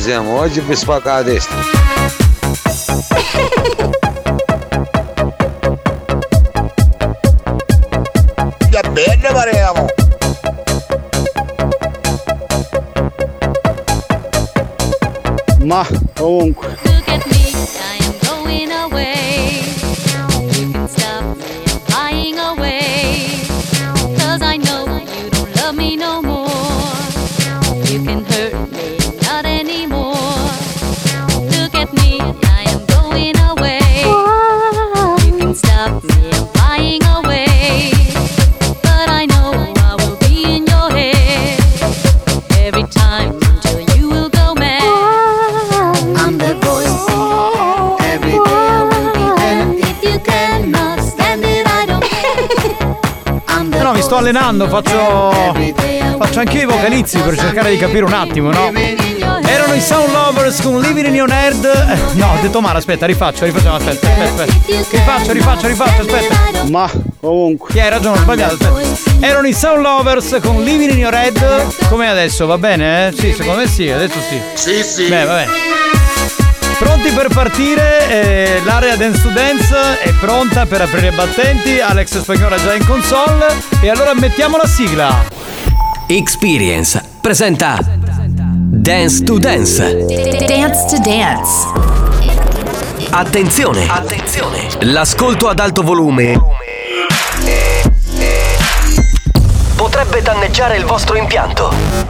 Ah, siamo oggi per spaccare la testa. Ya allenando, faccio. Faccio anche i vocalizzi per cercare di capire un attimo, no? Erano i Sound Lovers con Living in Your Head. Eh, No, ho detto Mara, aspetta, rifaccio, rifacciamo, aspetta, aspetta, aspetta. Rifaccio, rifaccio, rifaccio, aspetta. Ma comunque. Sì, hai ragione, ho sbagliato, aspetta. Erano i Sound Lovers con Living in Your Head. Come adesso, va bene? Eh? Sì, secondo me sì, adesso sì. Sì, sì. Beh, va bene. Pronti per partire? Eh, l'area Dance to Dance è pronta per aprire i battenti. Alex Spagnola già in console. E allora mettiamo la sigla. Experience presenta Dance to Dance. Dance to Dance. Attenzione! Attenzione! L'ascolto ad alto volume potrebbe danneggiare il vostro impianto.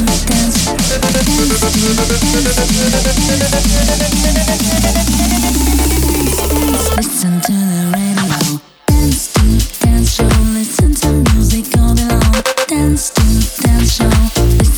dance. Listen to the radio. Dance to dance show.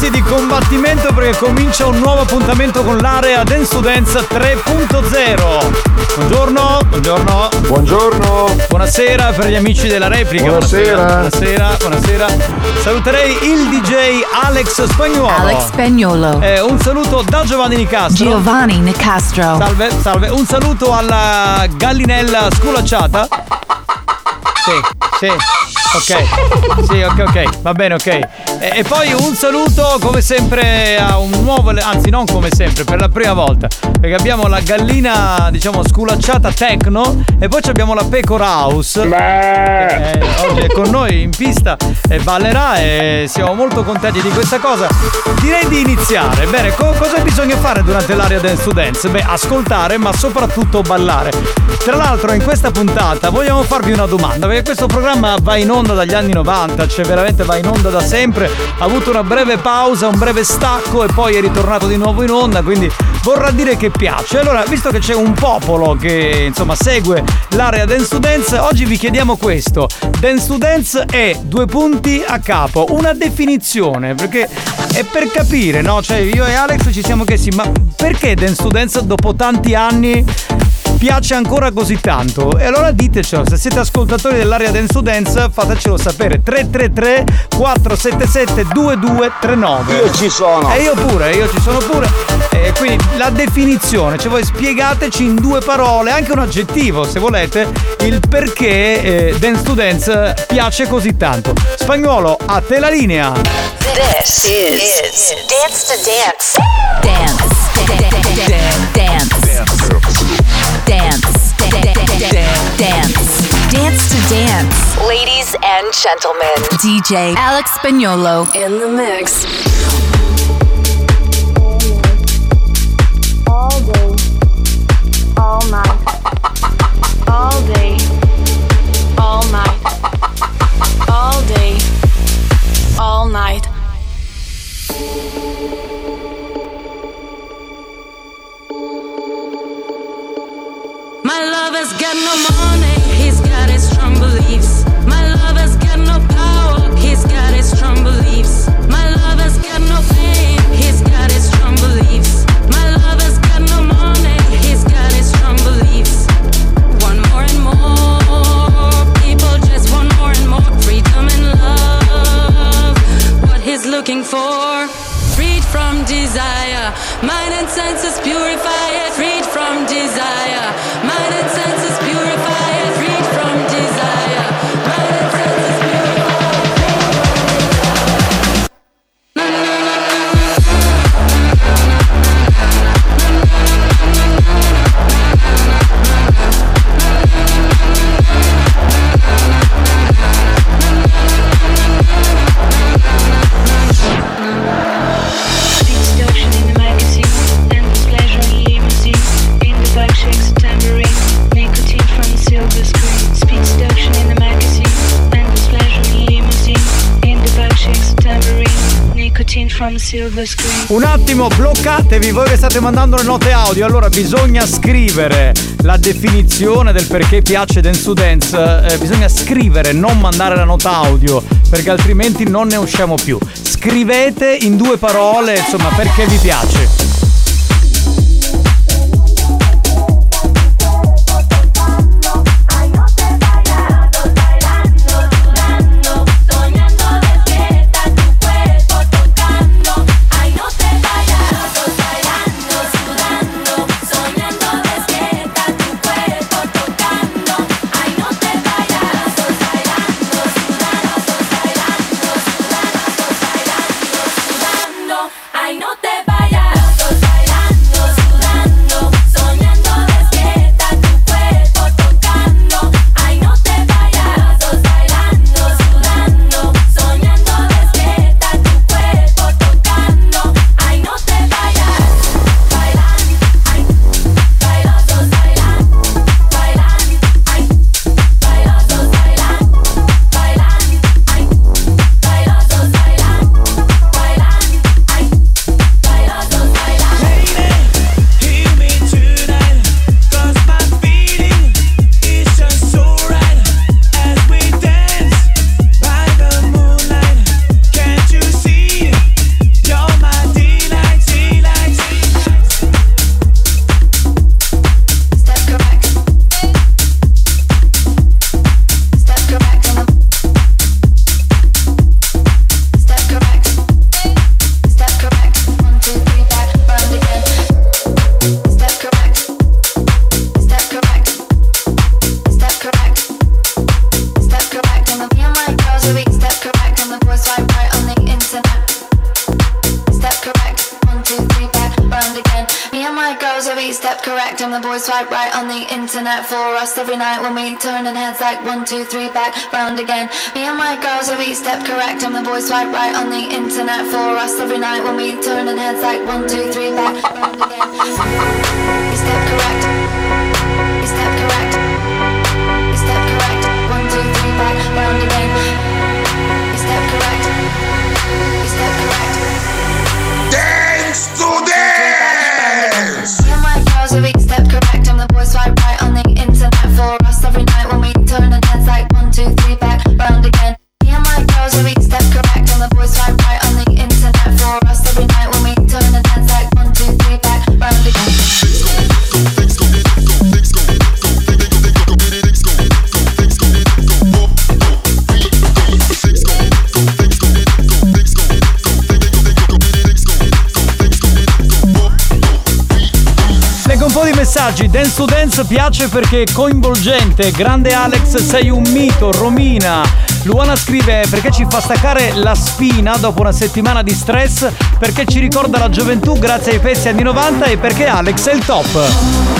Posti di combattimento perché comincia un nuovo appuntamento con l'area Dance to Dance 3.0. Buongiorno, buongiorno. Buongiorno. Buonasera per gli amici della replica. Buonasera. Buonasera, buonasera. Saluterei il DJ Alex Spagnuolo. Alex Spagnuolo. Eh, un saluto da Giovanni Nicastro. Giovanni Nicastro. Salve, salve. Un saluto alla gallinella sculacciata. Sì, sì. Ok, sì, ok, ok, va bene, ok. E, e poi un saluto come sempre a un nuovo, anzi non come sempre, per la prima volta, perché abbiamo la gallina, diciamo, sculacciata techno e poi abbiamo la Pecora House. che, eh, oggi è con noi in pista e ballerà e siamo molto contenti di questa cosa. Direi di iniziare. Bene, co- cosa bisogna fare durante l'area Dance to Dance? Beh, ascoltare, ma soprattutto ballare. Tra l'altro, in questa puntata vogliamo farvi una domanda, perché questo programma va in onda dagli anni 90, cioè veramente va in onda da sempre. Ha avuto una breve pausa, un breve stacco e poi è ritornato di nuovo in onda, quindi vorrà dire che piace. Allora, visto che c'è un popolo che insomma segue l'area Dance to Dance, oggi vi chiediamo questo. Dance to Dance è due punti a capo, una definizione, perché è per capire, no? Cioè io e Alex ci siamo chiesti, ma perché Dance to Dance dopo tanti anni piace ancora così tanto? E allora ditecelo, se siete ascoltatori dell'area Dance to Dance, fatecelo sapere. 333 477 2239. Io ci sono. E io pure, io ci sono pure. E quindi la definizione, cioè voi spiegateci in due parole, anche un aggettivo se volete, il perché eh, Dance to Dance piace così tanto. Spagnolo, a te la linea. This is, Dance to Dance. Dance. Dance. Dance. Dance. Dance to Dance. Ladies and gentlemen, DJ Alex Spagnolo. In the mix. All day, all night, all day, all night, all day, all night, desire, mind and senses purify it. Freed from desire, mind and Un attimo, bloccatevi voi che state mandando le note audio. Allora bisogna scrivere la definizione del perché piace Dance to Dance. Eh, bisogna scrivere, non mandare la nota audio, perché altrimenti non ne usciamo più. Scrivete in due parole, insomma, perché vi piace. always swipe right on messaggi. Dance to Dance piace perché è coinvolgente. Grande Alex, sei un mito. Romina. Luana scrive perché ci fa staccare la spina dopo una settimana di stress, perché ci ricorda la gioventù grazie ai pezzi anni 90 e perché Alex è il top.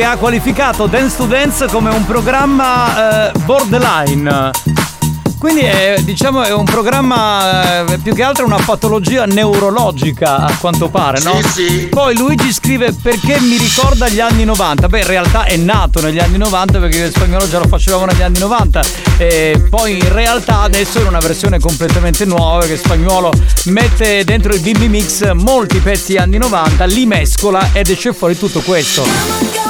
che ha qualificato Dance to Dance come un programma eh, borderline. Quindi è, diciamo, è un programma eh, più che altro una patologia neurologica a quanto pare, no? Sì, sì. Poi Luigi scrive perché mi ricorda gli anni 90. Beh, in realtà è nato negli anni 90 perché il spagnolo già lo facevamo negli anni 90. E poi in realtà adesso è una versione completamente nuova che spagnolo mette dentro il BB Mix molti pezzi anni 90, li mescola ed esce fuori tutto questo.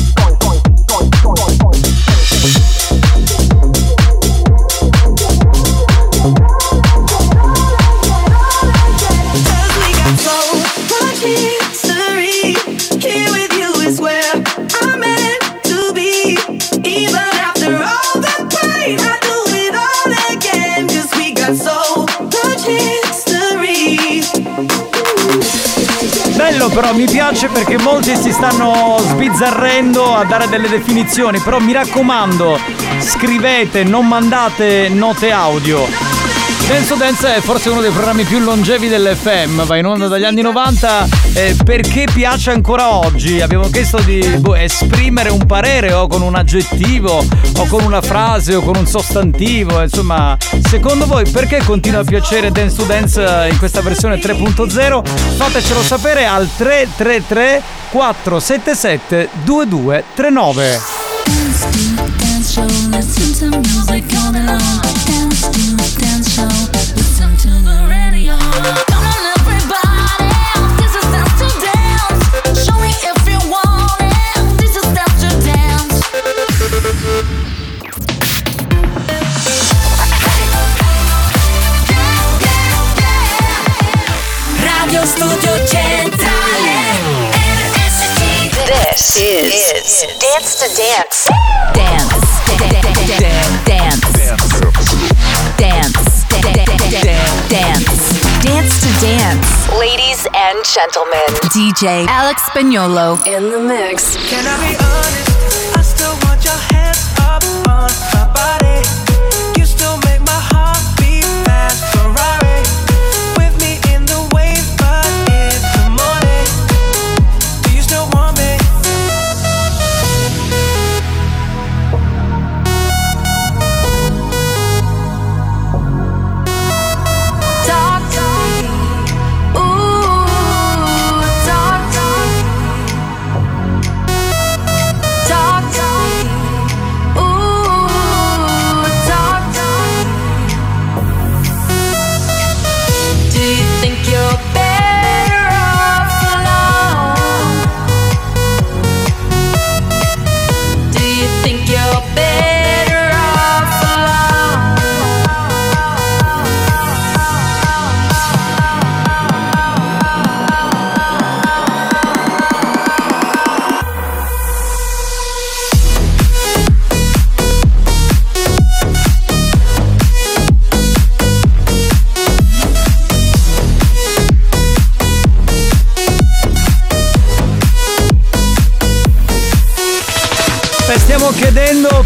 Bello però, mi piace perché molti si stanno sbizzarrendo a dare delle definizioni, però mi raccomando, scrivete, non mandate note audio. Dance to Dance è forse uno dei programmi più longevi dell'FM, va in onda dagli anni 90 eh, perché piace ancora oggi. Abbiamo chiesto di boh, esprimere un parere o con un aggettivo o con una frase o con un sostantivo, insomma, secondo voi perché continua a piacere Dance to Dance eh, in questa versione 3.0? Fatecelo sapere al 333 477 2239. Dance. Is, Dance to Dance. Dance. Dance. Dance. Dance Dance Dance to Dance. Ladies and gentlemen. DJ Alex Spagnolo. In the mix. Can I be honest? I still want your hands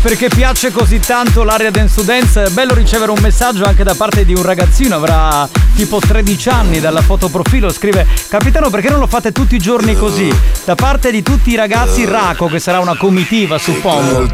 perché piace così tanto l'area dance to dance. È bello ricevere un messaggio anche da parte di un ragazzino, avrà tipo 13 anni dalla foto profilo. Scrive: Capitano, perché non lo fate tutti i giorni così? Da parte di tutti i ragazzi, Raco, che sarà una comitiva, suppongo.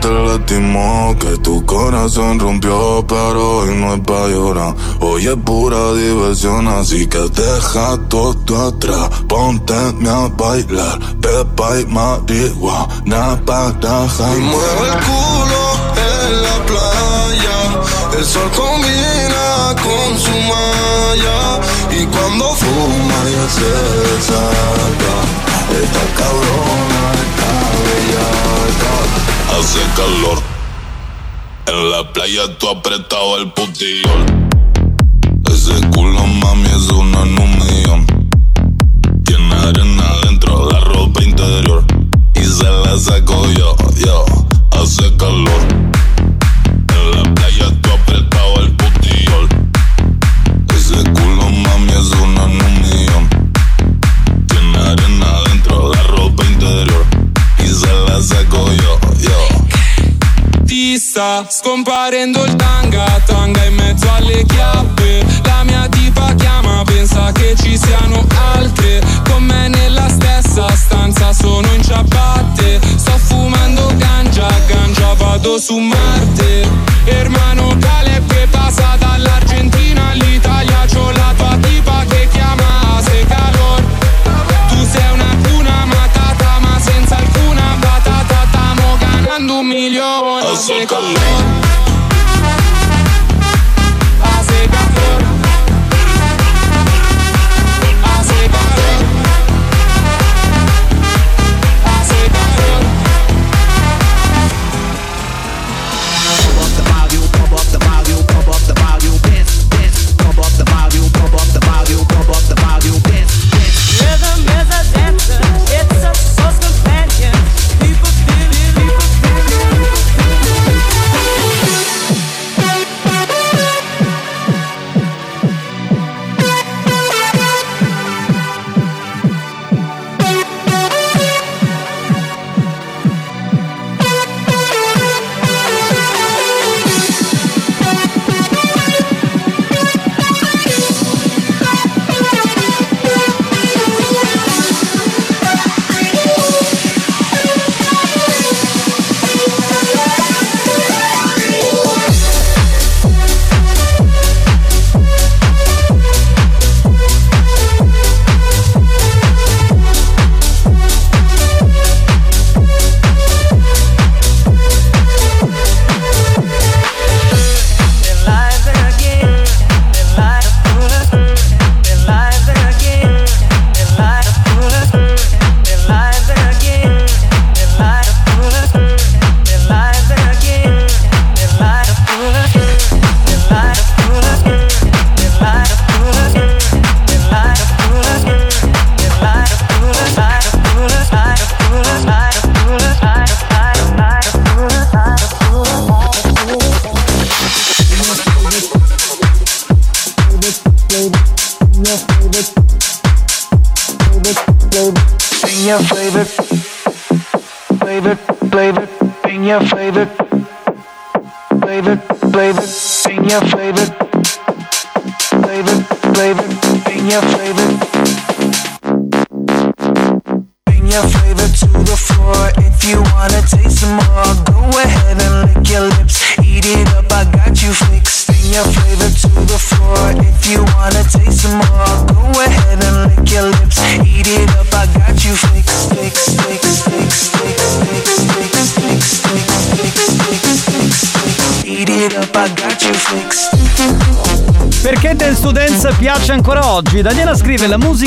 bailar, pepa y marihuana para jantar. Y mueve el culo en la playa. El sol combina con su malla y cuando fuma ya se desata. Esta cabrona está bellaca. Hace calor. En la playa tú apretado el putillón. Ese culo, mami, es una en. Tiene arena dentro la ropa interior. Y se la saco yo, yo fissa Scomparendo il tempo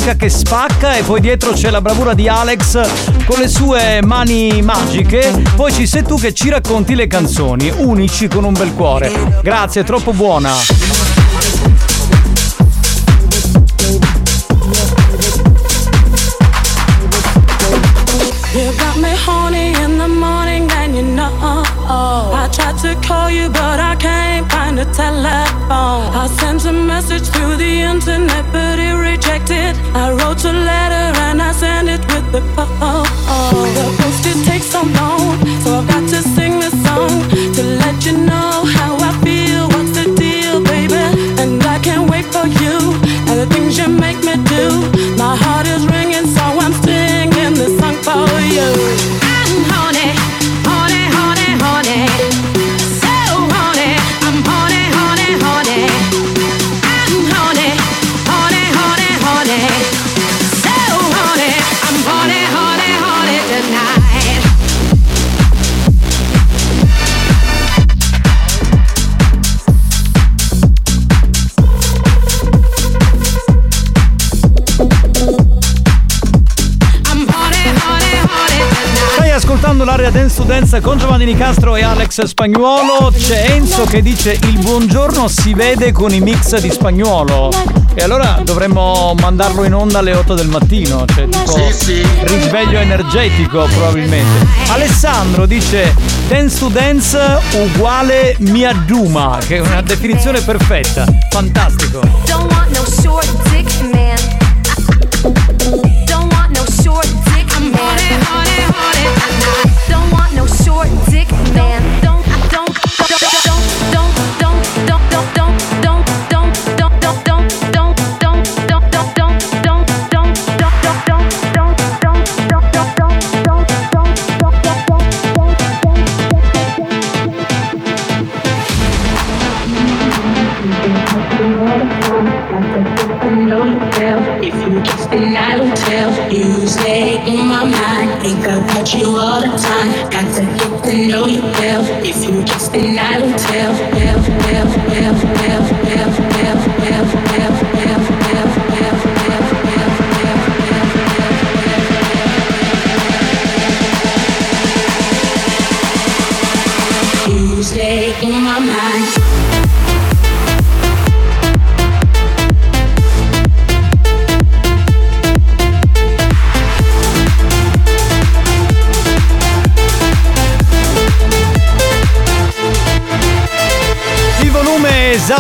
musica che spacca e poi dietro c'è la bravura di Alex con le sue mani magiche. Poi ci sei tu che ci racconti le canzoni, unici con un bel cuore. Grazie, è troppo buona. Dance con Giovanni Nicastro e Alex Spagnuolo. C'è Enzo che dice il buongiorno si vede con i mix di Spagnuolo. E allora dovremmo mandarlo in onda alle 8 del mattino, cioè tipo risveglio energetico probabilmente. Alessandro dice Dance to Dance uguale Miaduma, che è una definizione perfetta. Fantastico. Don't want no short dick man.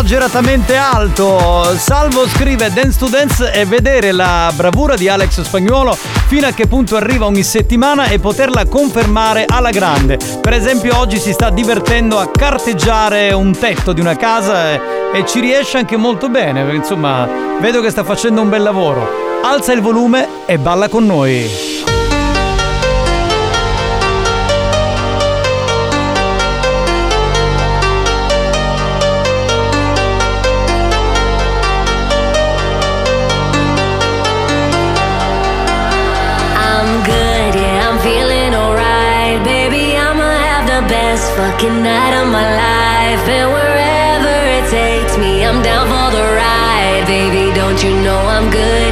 Esageratamente alto. Salvo scrive Dance to Dance e vedere la bravura di Alex Spagnuolo fino a che punto arriva ogni settimana e poterla confermare alla grande. Per esempio oggi si sta divertendo a carteggiare un tetto di una casa e, e ci riesce anche molto bene. Insomma, vedo che sta facendo un bel lavoro. Alza il volume e balla con noi. Fucking night of my life. And wherever it takes me, I'm down for the ride. Baby, don't you know I'm good,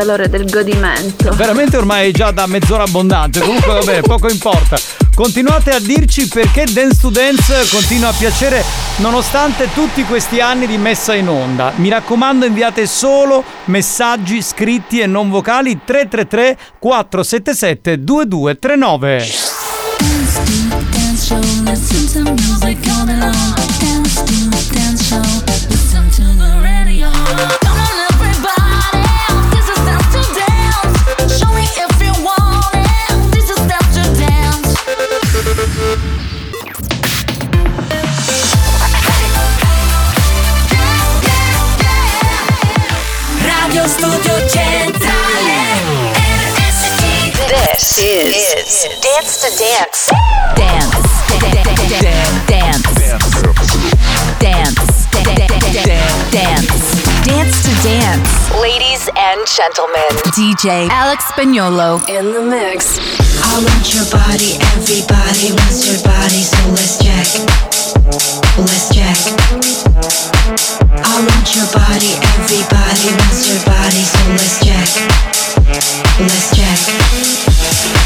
Iniziata l'ora del godimento. Veramente ormai è già da mezz'ora abbondante. Comunque, vabbè, poco importa. Continuate a dirci perché Dance to Dance continua a piacere nonostante tutti questi anni di messa in onda. Mi raccomando, inviate solo messaggi scritti e non vocali 333 477 2239. Dance show, listen to music all day long. This is, Dance to Dance Dance Dance Dance Dance Dance to Dance Ladies and gentlemen DJ Alex Spagnolo in the mix I want your body, everybody wants your body, so let's check. Let's check. I want your body, everybody wants your body, so let's check. Let's check.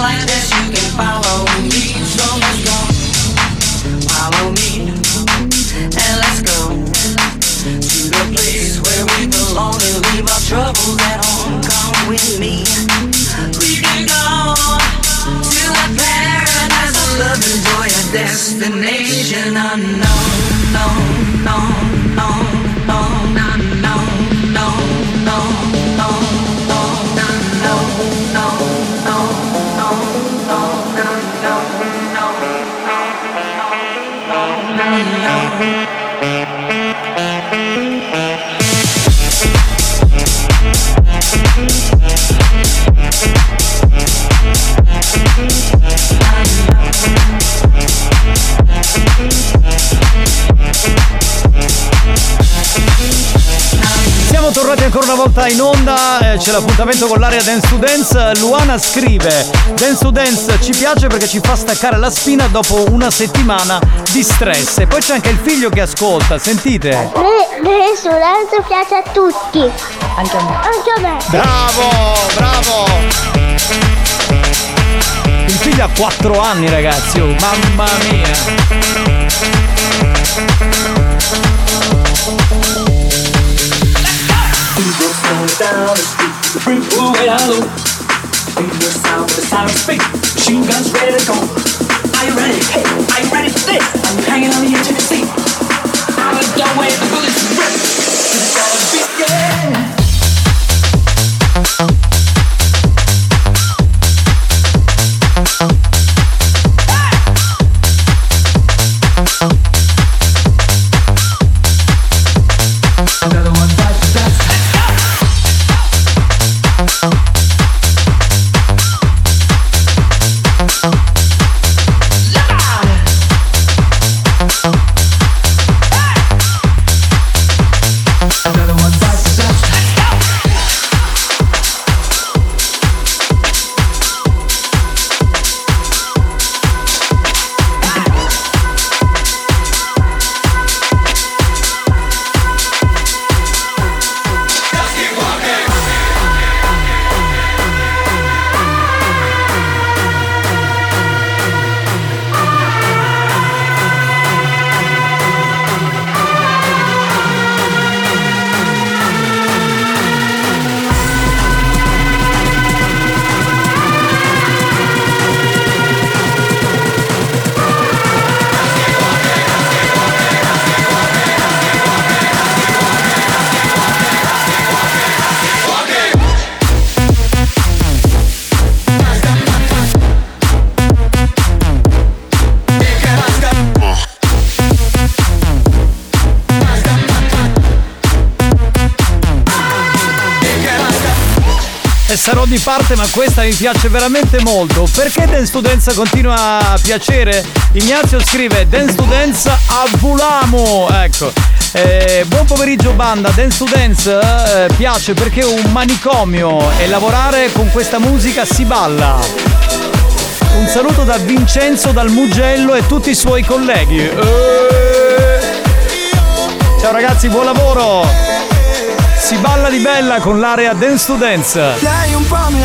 Like this, you can follow me. So let's go. Follow me. And let's go to the place where we belong and leave our troubles at home. Come with me. We can go to a paradise of love and joy, a destination unknown, no, no, no, no, no, no, no, Thank you. Ancora una volta in onda, eh, c'è l'appuntamento con l'area Dance to Dance. Luana scrive: Dance to Dance ci piace perché ci fa staccare la spina dopo una settimana di stress. E poi c'è anche il figlio che ascolta, sentite. L'essuranza piace a tutti. Anche a me. Anche a me. Bravo, bravo. Il figlio ha 4 anni, ragazzi. oh, mamma mia. Down the street, the free way hello. Feel the sound of the siren speak, machine guns ready to go. Are you ready? Hey, are you ready for this? I'm hanging on the edge of the seat. I'm a doorway, the bullets rip. Parte, ma questa mi piace veramente molto. Perché Dance Dance continua a piacere? Ignazio scrive Dance a Vulamo. Ecco. Eh, buon pomeriggio banda, Dance to Dance eh, piace perché è un manicomio e lavorare con questa musica si balla. Un saluto da Vincenzo dal Mugello e tutti i suoi colleghi. Eh. Ciao ragazzi, buon lavoro! Si balla di bella con l'area Dance to Dance.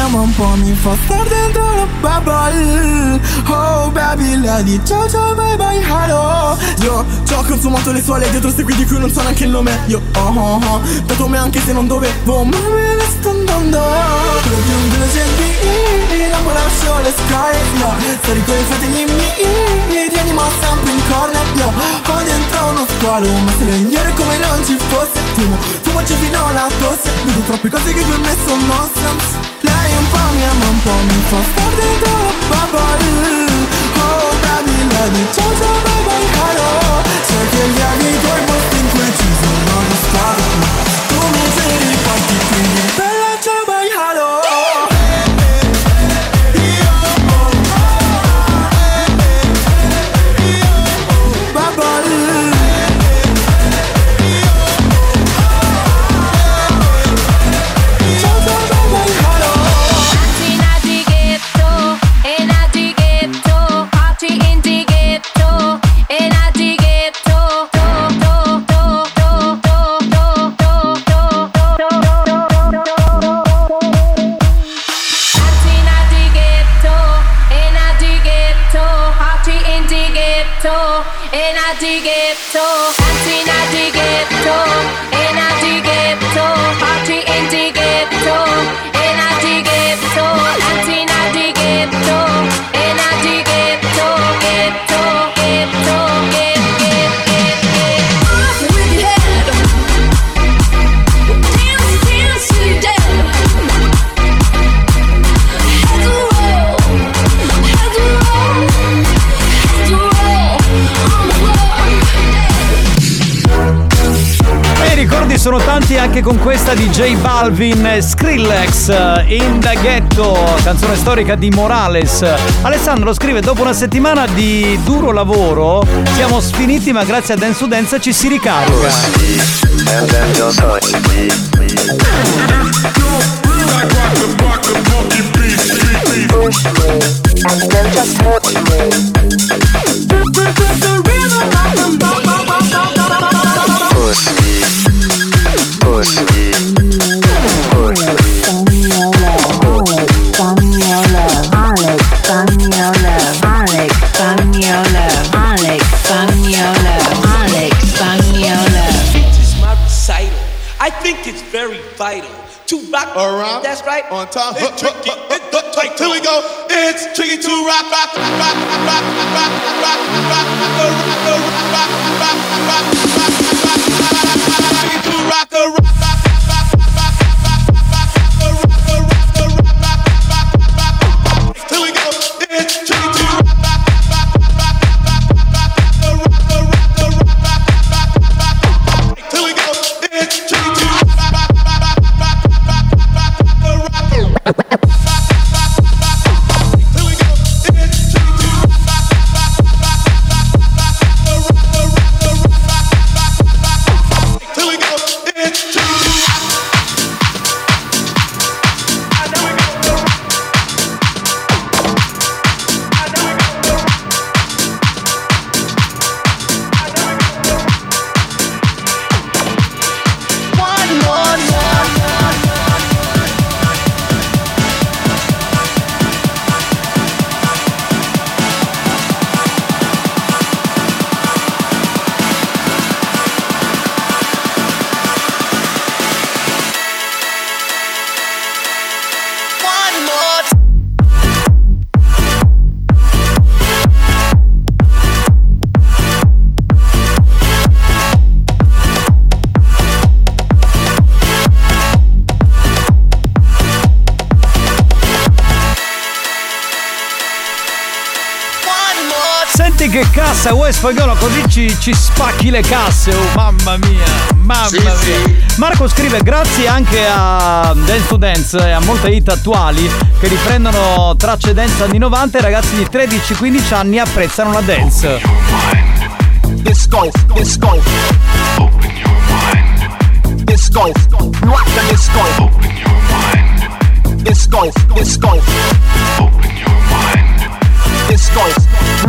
Lei un po' mi fa star dentro la bubble. Oh baby, di ciao ciao bye bye hello. Io ho consumato le suole dietro questi qui di cui non so neanche il nome. Io oh oh oh, dato me anche se non dovevo Ma me ne sto andando. Crescenti, non lascio le sky Io stare con i fratelli miei Ti animo sempre in corner. Io ho dentro uno squalo Ma se legnere come non ci fosse Fumo, fumo c'è fino alla tosse. Vedo troppe cose che per me sono nonsense mnie mam pomysł, wpadnę do babalu Kołda mi anche con questa di J Balvin Skrillex In the Ghetto, canzone storica di Morales. Alessandro scrive: Dopo una settimana di duro lavoro, siamo sfiniti, ma grazie a Dance to ci si ricarica. Very Here we go. It's tricky to rock, rock, rock, rock, rock, rock, rock, rock, rock, ci, spacchi le casse, oh mamma mia, mamma Sì, mia. sì. Marco scrive grazie anche a Dance to Dance e a molte hit attuali che riprendono tracce dance anni 90 i ragazzi di 13-15 anni apprezzano la dance. Your mind. The your mind. Open your mind. This going,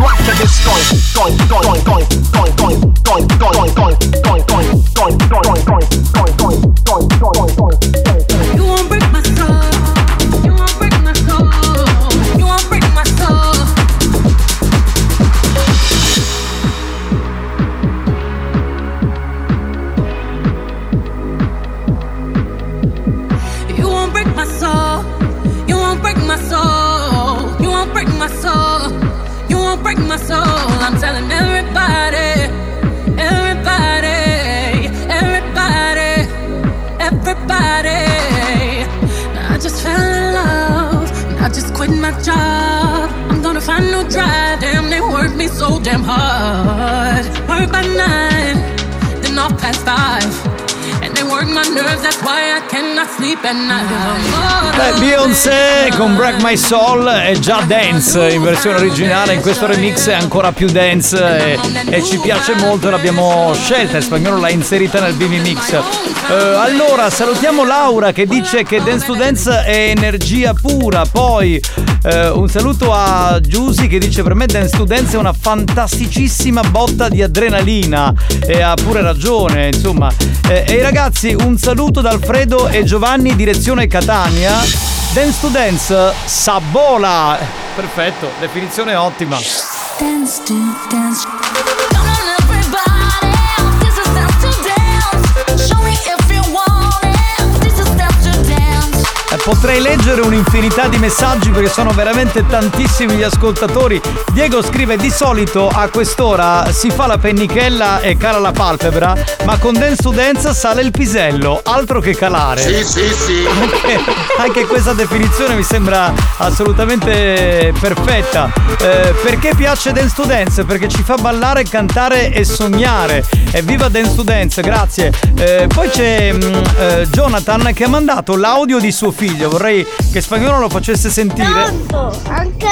watch this going, going, going, going, going, going, going, going, going, going, going, going. Beh, Beyoncé con Break My Soul è già dance in versione originale, in questo remix è ancora più dance e, e ci piace molto, l'abbiamo scelta, in spagnolo l'ha inserita nel BB Mix. Eh, allora, salutiamo Laura che dice che Dance to Dance è energia pura, poi eh, un saluto a Giusy che dice per me Dance to Dance è una fantasticissima botta di adrenalina e ha pure ragione, insomma. Eh, e ragazzi, un saluto da Alfredo e Giovanni direzione Catania. Dance to Dance, Sabola. Perfetto, definizione ottima. Dance to dance. Potrei leggere un'infinità di messaggi perché sono veramente tantissimi gli ascoltatori. Diego scrive di solito a quest'ora si fa la pennichella e cala la palpebra, ma con Dance to Dance sale il pisello, altro che calare. Sì, sì, sì. Anche, anche questa definizione mi sembra assolutamente perfetta. Eh, perché piace Dance to Dance? Perché ci fa ballare, cantare e sognare. Evviva Dance to Dance, grazie. Eh, poi c'è mm, eh, Jonathan che ha mandato l'audio di suo figlio. Vorrei che spagnolo lo facesse sentire. Tanto, anche,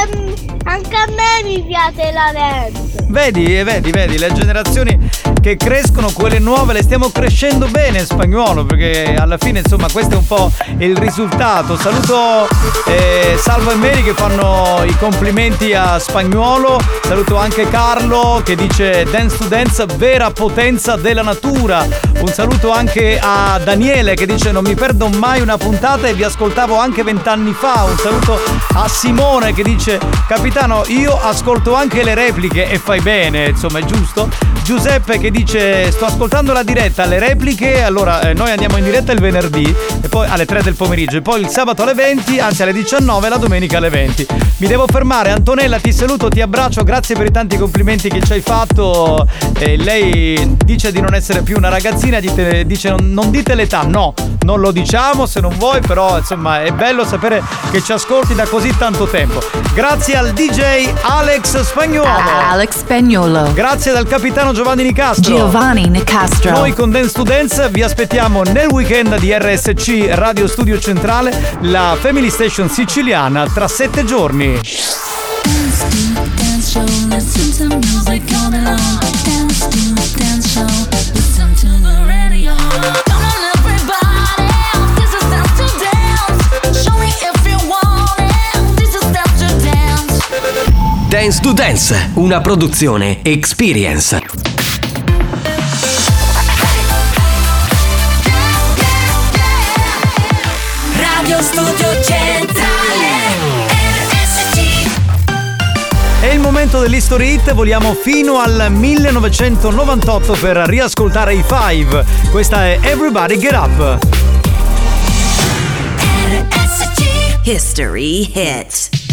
anche a me mi piace la dance. Vedi, eh, vedi, vedi, le generazioni che crescono, quelle nuove, le stiamo crescendo bene in spagnolo, perché alla fine insomma questo è un po' il risultato. Saluto eh, Salvo e Mary che fanno i complimenti a spagnolo, saluto anche Carlo che dice Dance to Dance, vera potenza della natura. Un saluto anche a Daniele che dice non mi perdo mai una puntata e vi ascoltavo anche vent'anni fa. Un saluto a Simone che dice capitano io ascolto anche le repliche e fai bene, insomma è giusto. Giuseppe che dice sto ascoltando la diretta, le repliche, allora eh, noi andiamo in diretta il venerdì e poi alle 3 del pomeriggio e poi il sabato alle 20, anzi alle 19 e la domenica alle 20. Mi devo fermare, Antonella ti saluto, ti abbraccio, grazie per i tanti complimenti che ci hai fatto. Eh, lei dice di non essere più una ragazzina, dite- dice non, non dite l'età, no, non lo diciamo se non vuoi, però insomma è bello sapere che ci ascolti da così tanto tempo. Grazie al DJ Alex Spagnuolo. Alex Spagnolo. Grazie dal capitano Giovanni Nicastro. Giovanni Nicastro. Noi con Dance to Dance vi aspettiamo nel weekend di RSC Radio Studio Centrale, la Family Station siciliana, tra sette giorni. Dance to dance show, listen to music all day long. Dance to dance show, dance. To Dance, una produzione Experience. Radio Studio Centrale RSC È il momento dell'History Hit, voliamo fino al 1998 per riascoltare i Five. Questa è Everybody Get Up. History hit.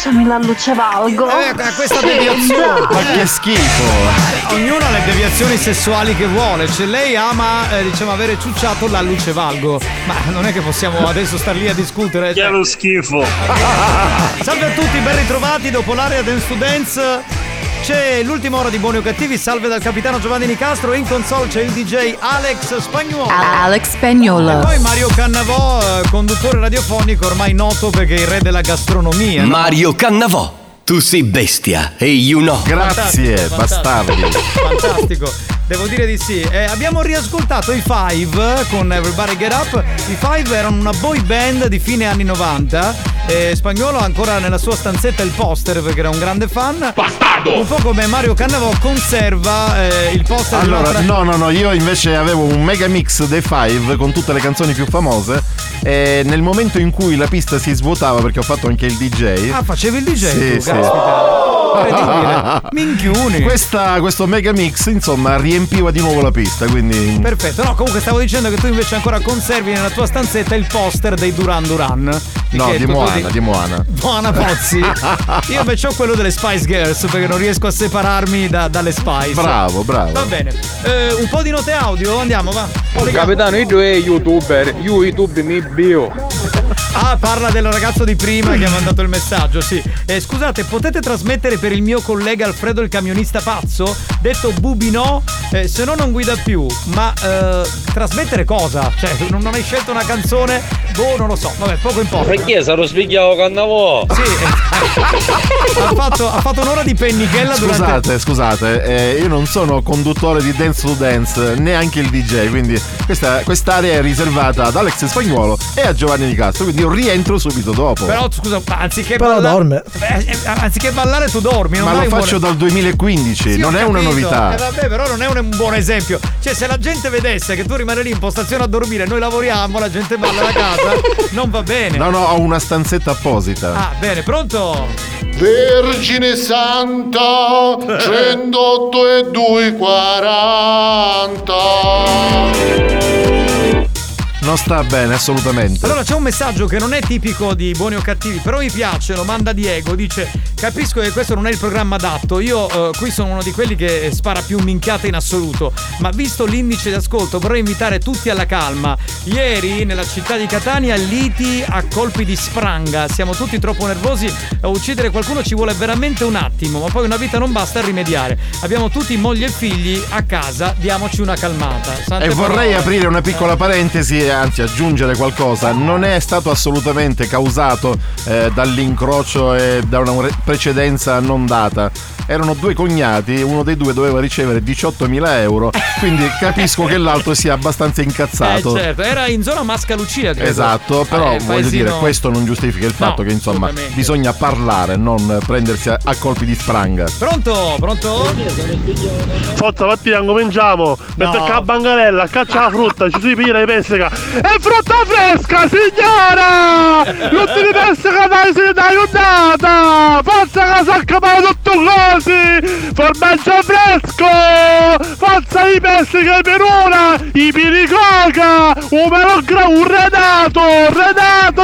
Ciucciami la luce valgo. Eh, questa deviazione. Ma che schifo! Ognuno ha le deviazioni sessuali che vuole. Cioè, lei ama, eh, diciamo, avere ciucciato la luce valgo. Ma non è che possiamo adesso star lì a discutere. Che lo schifo. Salve a tutti, ben ritrovati dopo l'area Dance to Dance. C'è l'ultima ora di Buoni o Cattivi, salve dal capitano Giovanni Nicastro, in console c'è il DJ Alex Spagnuolo. Alex Spagnolo. E poi Mario Cannavò, eh, conduttore radiofonico ormai noto perché è il re della gastronomia. no? Mario Cannavò, tu sei bestia e you know. Grazie, Fantastico, bastardi. Fantastico, devo dire di sì. Eh, abbiamo riascoltato i Five con Everybody Get Up. I Five erano una boy band di fine anni 90. Eh, Spagnolo ha ancora nella sua stanzetta il poster perché era un grande fan. Bastardo! Un po' come Mario Cannavò conserva eh, il poster di Allora, un'altra- no, no, no, io invece avevo un mega mix dei Five con tutte le canzoni più famose. E nel momento in cui la pista si svuotava, perché ho fatto anche il DJ. Ah, facevi il DJ Sì, tu, sì. caspita. Incredibile. Minchioni. Questa- questo mega mix, insomma, riempiva di nuovo la pista, quindi. Perfetto, no, comunque stavo dicendo che tu invece ancora conservi nella tua stanzetta il poster dei Duran Duran. No, di Moana, di Moana. Moana Pozzi. Io invece ho quello delle Spice Girls perché non riesco a separarmi da- dalle Spice. Bravo, bravo. Va bene. Eh, un po' di note audio, andiamo, va. Capitano, io due youtuber, io YouTube mi bio. Ah, parla del ragazzo di prima che ha mandato il messaggio, sì. Eh, scusate, potete trasmettere per il mio collega Alfredo il camionista pazzo? Detto Bubino, eh, se no non guida più. Ma eh, trasmettere cosa? Cioè, non, non hai scelto una canzone? Boh, non lo so. Vabbè, poco importa. Perché sarò spigliato cannavò? Sì, eh, ha, fatto, ha fatto un'ora di pennichella durante. Scusate, scusate, eh, io non sono conduttore di Dance to Dance, neanche il DJ, quindi questa, quest'area è riservata ad Alex Spagnuolo e a Giovanni Di Castro, quindi io rientro subito dopo. Però scusa, ma anziché Però ballare. dorme. Eh, eh, anziché ballare tu dormi, non Ma lo faccio buon- dal 2015, Sì, non è una capito. novità. Eh, vabbè, però non è un, un buon esempio. Cioè, se la gente vedesse che tu rimani lì in postazione a dormire, noi lavoriamo, la gente balla da casa, non va bene. No, no, ho una stanzetta apposita. Ah, bene, pronto? Vergine Santa, 108 e 240. Non sta bene, assolutamente. Allora c'è un messaggio che non è tipico di buoni o cattivi, però mi piace, lo manda Diego, dice capisco che questo non è il programma adatto, io eh, qui sono uno di quelli che spara più minchiate in assoluto, ma visto l'indice di ascolto vorrei invitare tutti alla calma. Ieri nella città di Catania liti a colpi di spranga, siamo tutti troppo nervosi, uccidere qualcuno ci vuole veramente un attimo, ma poi una vita non basta a rimediare. Abbiamo tutti moglie e figli a casa, diamoci una calmata. Sante E vorrei parole. aprire una piccola parentesi e anzi aggiungere qualcosa. Non è stato assolutamente causato eh, dall'incrocio e da una re- precedenza non data. Erano due cognati, uno dei due doveva ricevere 18.000 euro, quindi capisco che l'altro sia abbastanza incazzato. Eh certo, era in zona Masca Lucia credo. Esatto, però Eh, voglio paesino- dire, questo non giustifica il fatto No, che insomma bisogna parlare, non prendersi a, a colpi di spranga. Pronto? Pronto? Forza mattina cominciamo. Metto No. a la bancarella, caccia la frutta, ci si piglia di pesca. È frutta fresca, signora! Tutti di pesca dai, si dai ondata! Forza che si accapano tutto così! Formaggio fresco! Forza i pesca per ora! I piricoca! Un melogra, un redato! Redato!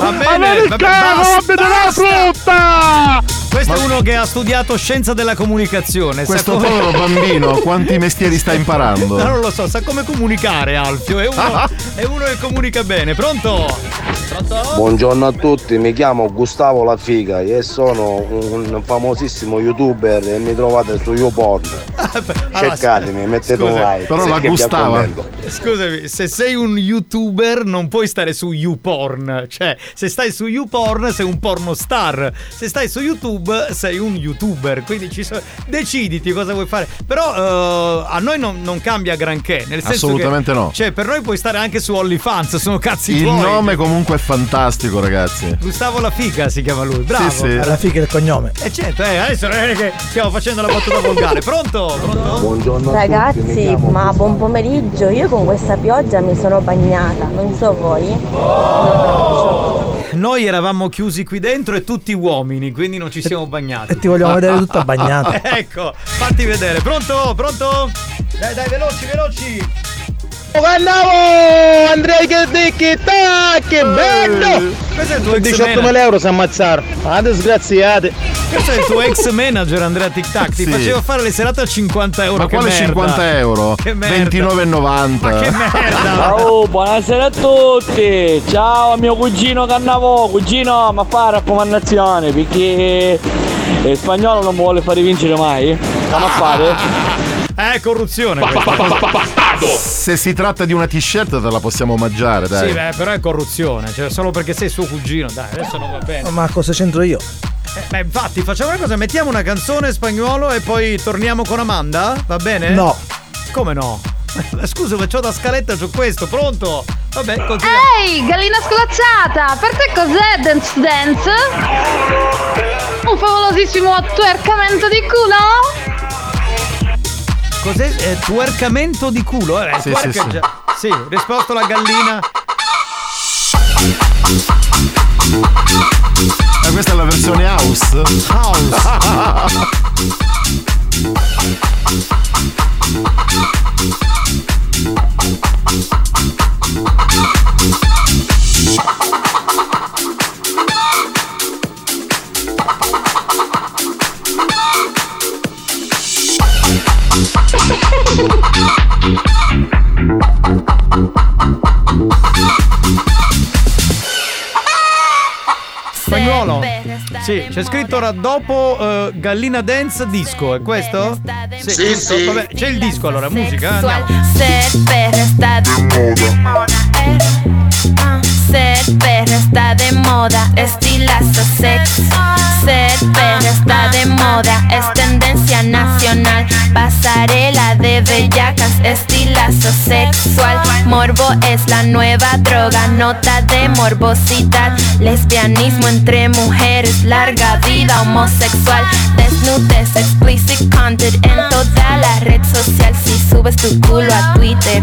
Va bene, Americano, vabbè, basta, abita la frutta! Questo Ma- è uno che ha studiato scienza della comunicazione. sa Questo come- povero bambino, quanti mestieri sta imparando? No, non lo so, sa come comunicare Alfio. È uno, è uno che comunica bene. Pronto? Pronto? Buongiorno a tutti, mi chiamo Gustavo La Figa e sono un famosissimo youtuber e mi trovate su YouPorn. Cercatemi, mettete un scusa, like. però la gustava. accontento. Scusami, se sei un youtuber non puoi stare su YouPorn. Cioè, se stai su YouPorn sei un pornostar. Se stai su YouTube sei un youtuber. Quindi ci so- deciditi cosa vuoi fare. Però eh, a noi non, non cambia granché. Nel senso Assolutamente che, no. Cioè, per noi puoi stare anche su OnlyFans, sono cazzi Il tuoi. nome comunque è fantastico, ragazzi. Gustavo La Figa si chiama lui, bravo. Sì, sì. Alla figa il cognome. E certo, eh, adesso non è che stiamo facendo la battuta volgare. Pronto? Pronto? Buongiorno Ragazzi, ma buon pomeriggio, io con questa pioggia mi sono bagnata, non so voi. Noi eravamo chiusi qui dentro e tutti uomini, quindi non ci siamo bagnati. E ti vogliamo vedere tutta bagnata. ecco, fatti vedere. Pronto? Pronto? Dai, dai, veloci, veloci. Andavo! Andrei che dicchi, che bello! Questo è il tuo ex 18.000 euro si ammazzare. Ma disgraziati. Questo è il tuo ex manager Andrea Tic Tac. Ti Sì. faceva fare le serate a 50 euro. Ma che quale merda. 50 euro? Che merda. 29,90. Ma che merda. Ciao, buonasera a tutti. Ciao a mio cugino Cannavo. Cugino, ma fa raccomandazione perché il spagnolo non mi vuole fare vincere mai. Stiamo a fare? Eh, corruzione. questa. Se si tratta di una t-shirt te la possiamo omaggiare, dai. Sì, beh, però è corruzione. Cioè, solo perché sei suo cugino. Dai, adesso non va bene. Ma cosa c'entro io? Eh, beh, infatti, facciamo una cosa: mettiamo una canzone spagnolo e poi torniamo con Amanda? Va bene? No. Come no? Scusa, ma c'ho da scaletta, c'ho questo, pronto? Vabbè, continuiamo. Ehi, gallina scolacciata, per te cos'è Dance Dance? Un favolosissimo twercamento di culo? Cos'è? Eh, twercamento di culo? Eh, Sì, sì, sì. Sì, risposto alla gallina. Ah, questa è la versione house. Spagnolo? Sì, c'è scritto ora dopo eh, Gallina Dance Disco, è questo? Sì, sì. Vabbè, c'è il disco allora, musica. andiamo. Ser perra está de moda. Estilazo sex. Ser perra está de moda. Es tendencia nacional. Pasarela de bellacas. Estilazo sexual. Morbo es la nueva droga. Nota de morbosidad. Lesbianismo entre mujeres. Larga vida homosexual. Desnudez. Explicit content en toda la red social. Si subes tu culo a Twitter,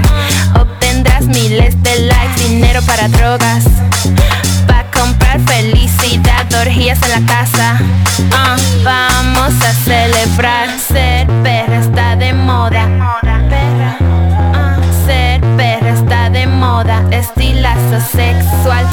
obtendrás miles de likes, dinero para drogas. Pa' comprar felicidad, orgías en la casa. Ah, vamos a celebrar. Ser perra está de moda. Perra. Ah, ser perra está de moda. Estilazo sexual.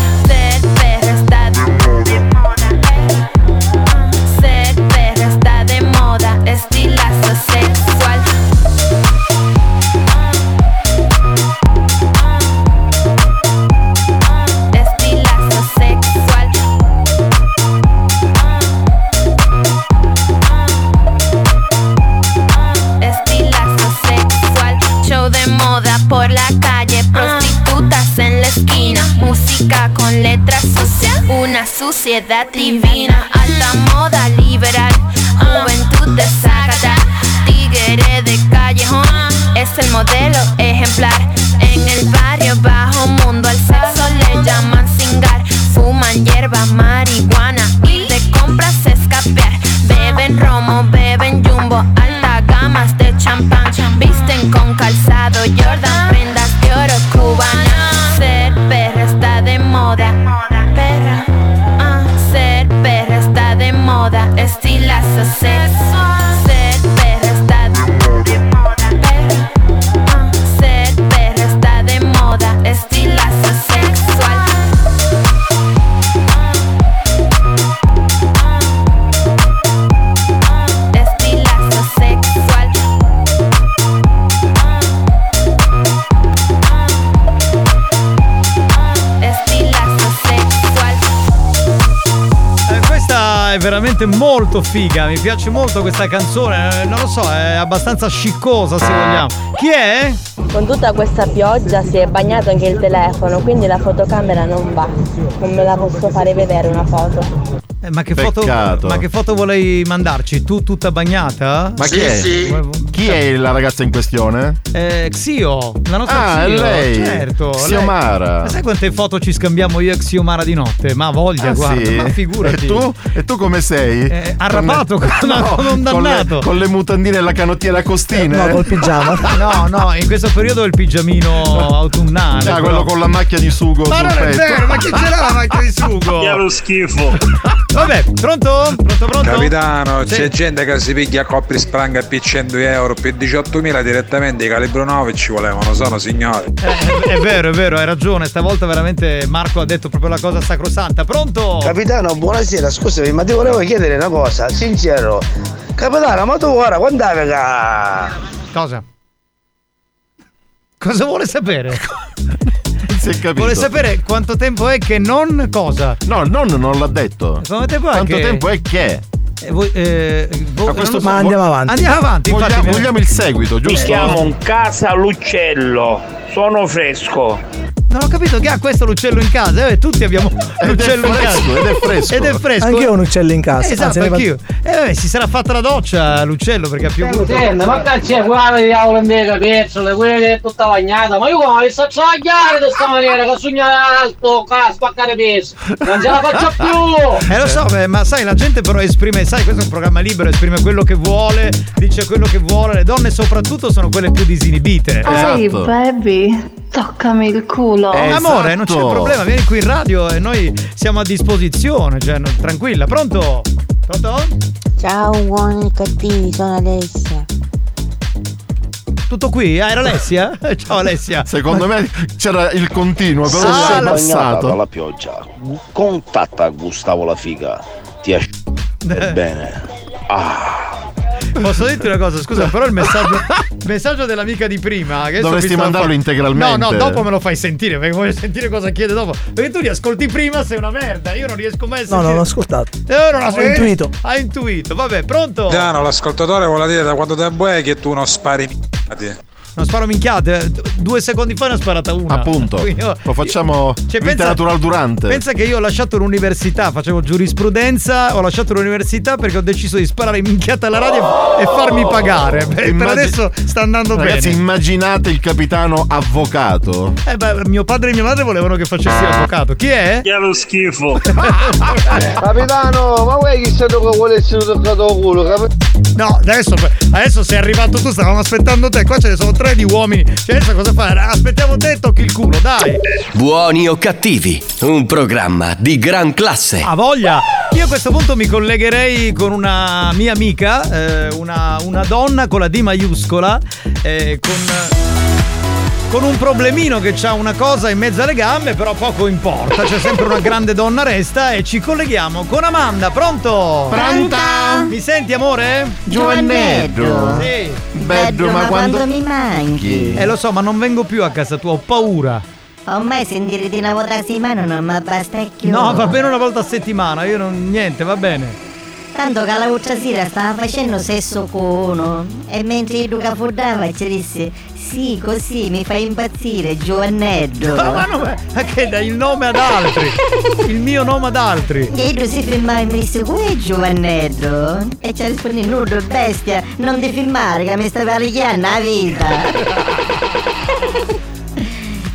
Una suciedad divina. Alta moda liberal. Juventud desagrada. Tigre de callejón. Es el modelo ejemplar. En el barrio bajo mundo al sexo le llaman cingar. Fuman hierba, marihuana y de compras escapear. Beben romo, beben jumbo, alta gamas de veramente molto figa, mi piace molto questa canzone, eh, non lo so, è abbastanza sciccosa se vogliamo. Chi è? Con tutta questa pioggia si è bagnato anche il telefono, quindi la fotocamera non va. Non me la posso fare vedere una foto. Eh, ma, che foto, ma che foto volevi mandarci? Tu tutta bagnata? Ma chi è? Chi è la ragazza in questione? Eh, Xio, la nostra Ah, è Xio. lei. Certo. Xiomara. lei. Ma sai quante foto ci scambiamo io e Xiomara di notte? Ma voglia, Ah, guarda, sì? ma figurati. E tu? E tu come sei? Eh, arrabbato Con- come- come un con le- dannato. Con le mutandine e la canottiera costine? No, col pigiama. No, no, in questo periodo è il pigiamino autunnale. Ah, però. quello con la macchia di sugo Ma sul non è vero, ma chi ce l'ha la macchia di sugo? Lo schifo. Vabbè, pronto? Pronto, pronto? Capitano, Sì. c'è gente che si piglia coppi sprang a più 100 euro, più 18.000 direttamente, i calibro 9 ci volevano, sono signori. Eh, è vero, è vero, hai ragione. Stavolta veramente Marco ha detto proprio la cosa sacrosanta. Pronto? Capitano, buonasera, scusami, ma ti volevo chiedere una cosa, sincero. Capitano, ma tu ora quando vega? Cosa? Cosa vuole sapere? Si è capito. Vuole sapere quanto tempo è che non cosa? No, il nonno non l'ha detto. Quanto tempo è Quanto che- tempo è che? Eh, voi- eh, vo- A questo non lo so, ma andiamo avanti. Andiamo avanti, infatti. Vogliamo, vogliamo il seguito, Mi giusto? chiamo Casa Lucello, sono fresco. Non ho capito che ha questo l'uccello in casa. Eh, tutti abbiamo l'uccello in casa. ed è fresco. Ed è fresco. Anch'io ho un uccello in casa. Esatto, Anzi, anch'io. Eh, vabbè, si sarà fatta la doccia l'uccello perché ha piovuto. Senti, ma cazzo, guarda di diavolo in mega pezzole, quella che è tutta bagnata, ma io come mi sto ciagliare di sta maniera, che sogno alto, a spaccare peso, non ce la faccio più! Eh lo so, beh, ma sai, la gente però esprime, sai, questo è un programma libero, esprime quello che vuole, dice quello che vuole, le donne soprattutto sono quelle più disinibite. Ehi, Esatto. baby, toccami il culo. Eh, Amore, non c'è problema, vieni qui in radio e noi siamo a disposizione, cioè, no- tranquilla, pronto? Pronto? Ciao buoni e cattivi, sono Alessia. Tutto qui? Ah, era Alessia? Ciao Alessia. Secondo me c'era il continuo, però Se si è abbassato. dalla pioggia, contatta Gustavo la figa. Ti asci... Ebbene. Ah. Posso dirti una cosa, scusa, però il messaggio, il messaggio dell'amica di prima. che Dovresti mandarlo integralmente. No, no, dopo me lo fai sentire, perché voglio sentire cosa chiede dopo. Perché tu li ascolti prima, sei una merda. Io non riesco mai a No, sentire. non l'ho ascoltato. Eh, non Ho intuito. Hai intuito, vabbè, pronto? Piano, l'ascoltatore vuole dire da quanto tempo è che tu non spari. Non sparo minchiate. Due secondi fa ne ho sparata una. Appunto. Io- Lo facciamo Cioè, vita natural durante. Pensa che io ho lasciato l'università, facevo giurisprudenza, ho lasciato l'università perché ho deciso di sparare minchiate alla radio e farmi pagare. Per, per Immagini- adesso sta andando Ragazzi, bene. immaginate il capitano avvocato. Eh beh, mio padre e mia madre volevano che facessi avvocato. Chi è? Che lo schifo. Capitano, ma vuoi che che vuole essere toccato il culo? capi- No, adesso, adesso sei arrivato tu, stavamo aspettando te. Qua ce ne sono tre di uomini. Cioè, adesso cosa fai? Aspettiamo te tocchi il culo, dai. Buoni o cattivi, un programma di gran classe. Ha voglia! Io a questo punto mi collegherei con una mia amica, eh, una, una donna con la D maiuscola, eh, con. Con un problemino che ha una cosa in mezzo alle gambe, però poco importa. C'è sempre una grande donna resta e ci colleghiamo con Amanda. Pronto? Pronta? Mi senti, amore? Giovannetto. Sì. Bello, ma quando mi manchi? Eh, lo so, ma non vengo più a casa tua, ho paura. Ormai sentire di una volta a settimana non mi basta più. No, va bene una volta a settimana, io non. niente, va bene. Tanto che l'altra sera stava facendo sesso con uno e mentre io che fondava ci disse sì così mi fai impazzire Giovannetto. Ma, ma, no, ma che dai il nome ad altri? Il mio nome ad altri. E io si filmava e mi disse come è Giovannetto? E ci rispondi nudo bestia non ti filmare che mi stai parigliando la vita.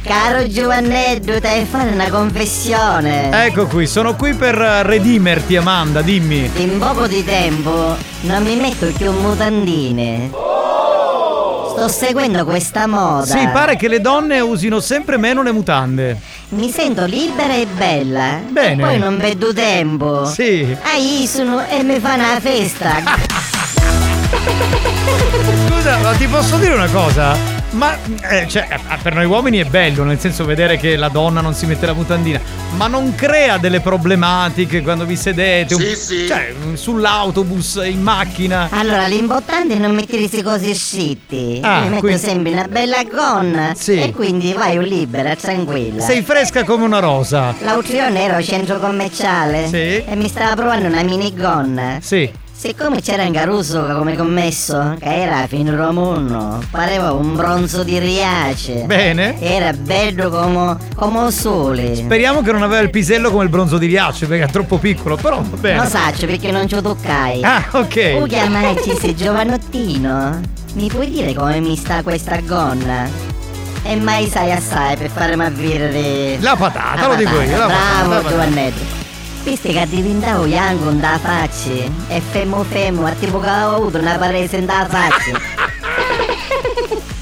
Caro Giovannetto, devi fare una confessione. Ecco qui, sono qui per eh, redimerti, Amanda, dimmi. In poco di tempo non mi metto più mutandine. Sto seguendo questa moda. Sì, pare che le donne usino sempre meno le mutande. Mi sento libera e bella. Bene. E poi non vedo tempo. Sì. Ah, io sono e mi fa una festa. Scusa, ma ti posso dire una cosa? Ma eh, cioè, per noi uomini è bello, nel senso vedere che la donna non si mette la mutandina, ma non crea delle problematiche quando vi sedete, un- Sì, sì. cioè sull'autobus, in macchina. Allora, l'importante è non mettersi così scitti. Ah, Mi metto quindi- sempre una bella gonna. Sì. E quindi vai libera, tranquilla. Sei fresca come una rosa. L'altro giorno ero al centro commerciale Sì. e mi stava provando una minigonna. Sì. Siccome c'era un Caruso come commesso, che era fin romuno, pareva un bronzo di Riace. Bene. Era bello come, come il sole. Speriamo che non aveva il pisello come il bronzo di Riace, perché è troppo piccolo, però va bene. Lo saccio perché non ci toccai. Ah, ok. Tu chiamarci sei giovanottino? Mi puoi dire come mi sta questa gonna? E mai sai assai per farmi avvirare La patata, lo dico io, la patata, la Bravo patata. Giovannetto Visto che diventavo Yangon da faccia E femmo femmo, a tipo che avevo avuto una parese da faccia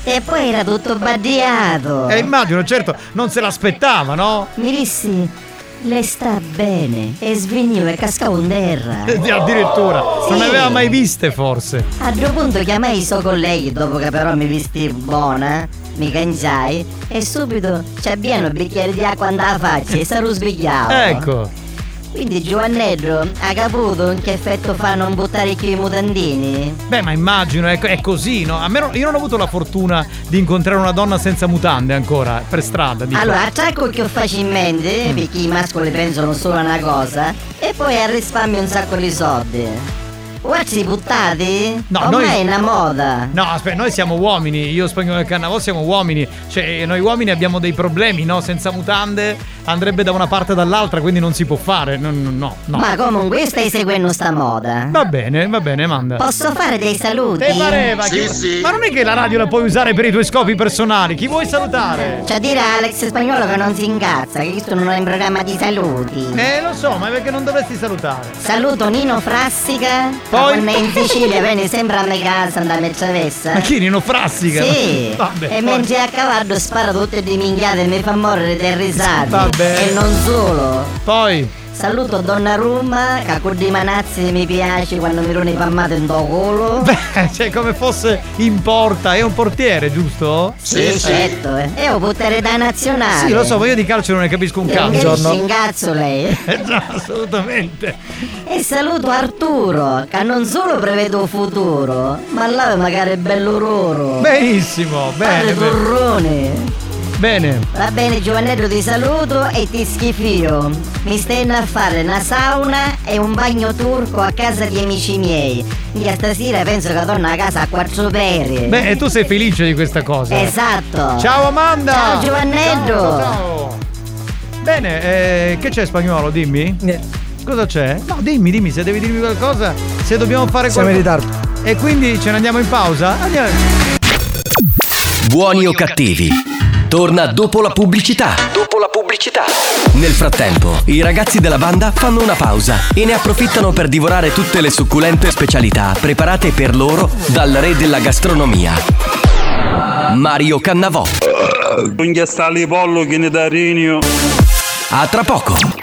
E poi era tutto baddiato Eh, immagino, certo, non se l'aspettava, no? Mi dissi Le sta bene E svignivo e cascavo in terra Eh, Addirittura, non Sì. ne aveva mai viste forse. A un punto chiamai i suoi colleghi dopo che però mi vesti buona, mi cangiai e subito ci abbiamo un bicchiere di acqua andava faccia e sarò svegliato. Ecco. Quindi Giovannello ha capito che effetto fa non buttare più i mutandini? Beh, ma immagino, è, è così, no? A me non- io non ho avuto la fortuna di incontrare una donna senza mutande ancora, per strada. Dico. Allora, attacco che ho facilmente, Mm. perché i mascoli pensano solo a una cosa, e poi risparmio un sacco di soldi. Guardi buttati? No, Ormai noi- è una moda. No, aspetta, noi siamo uomini, io spagnolo del carnavale siamo uomini, cioè noi uomini abbiamo dei problemi, no? Senza mutande andrebbe da una parte o dall'altra, quindi non si può fare, no, no, no. no. Ma comunque stai seguendo sta moda. Va bene, va bene, manda. Posso fare dei saluti? Te pareva chi- Ma non è che la radio la puoi usare per i tuoi scopi personali, chi vuoi salutare? C'è a dire a Alex Spagnolo che non si incazza, che questo non è in programma di saluti. Eh, lo so, ma perché non dovresti salutare? Saluto Nino Frassica, Poi? Quando è in Sicilia viene sempre a me casa andare a Merciavessa. Ma chi, Nino Frassica? Sì, Vabbè, e poi- mentre a cavallo spara tutte di minchiate e mi fa morire dei risate. Vabbè. E non solo. Poi. Saluto Donnarumma, che con di manazzi mi piace quando mi rone pammate in do culo. Beh, cioè come fosse in porta, è un portiere, giusto? Sì, certo, eh. E ho potere da nazionale. Sì, lo so, ma io di calcio non ne capisco un cazzo. invece ingazzo lei. Eh già, assolutamente. E saluto Arturo, che non solo prevedo futuro, ma là magari è bello loro. Benissimo, bene, Padre bene. Bene. Va bene Giovannello ti saluto e ti schifio. Mi stenno a fare una sauna e un bagno turco a casa di amici miei. Io stasera penso che torno a casa a quattro pere. Beh, e tu sei felice di questa cosa? Esatto. Ciao Amanda! Ciao Giovannello. Ciao, ciao. Bene, eh, che c'è spagnolo? Dimmi. Cosa c'è? No, dimmi, dimmi se devi dirmi qualcosa, se dobbiamo fare Siamo in qualcosa. E quindi ce ne andiamo in pausa? Andiamo. Buoni o cattivi? Torna dopo la pubblicità. Dopo la pubblicità. Nel frattempo, i ragazzi della banda fanno una pausa e ne approfittano per divorare tutte le succulente specialità preparate per loro dal re della gastronomia. Mario Cannavò. Un sta lì pollo che ne da. A tra poco.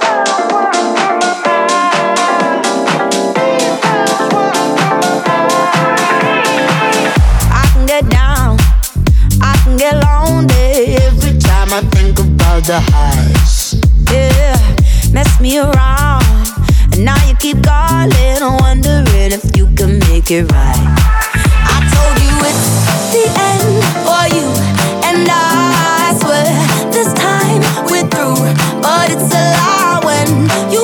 The highs. Yeah, mess me around, and now you keep calling, wondering if you can make it right. I told you it's the end for you, and I swear this time we're through. But it's a lie when you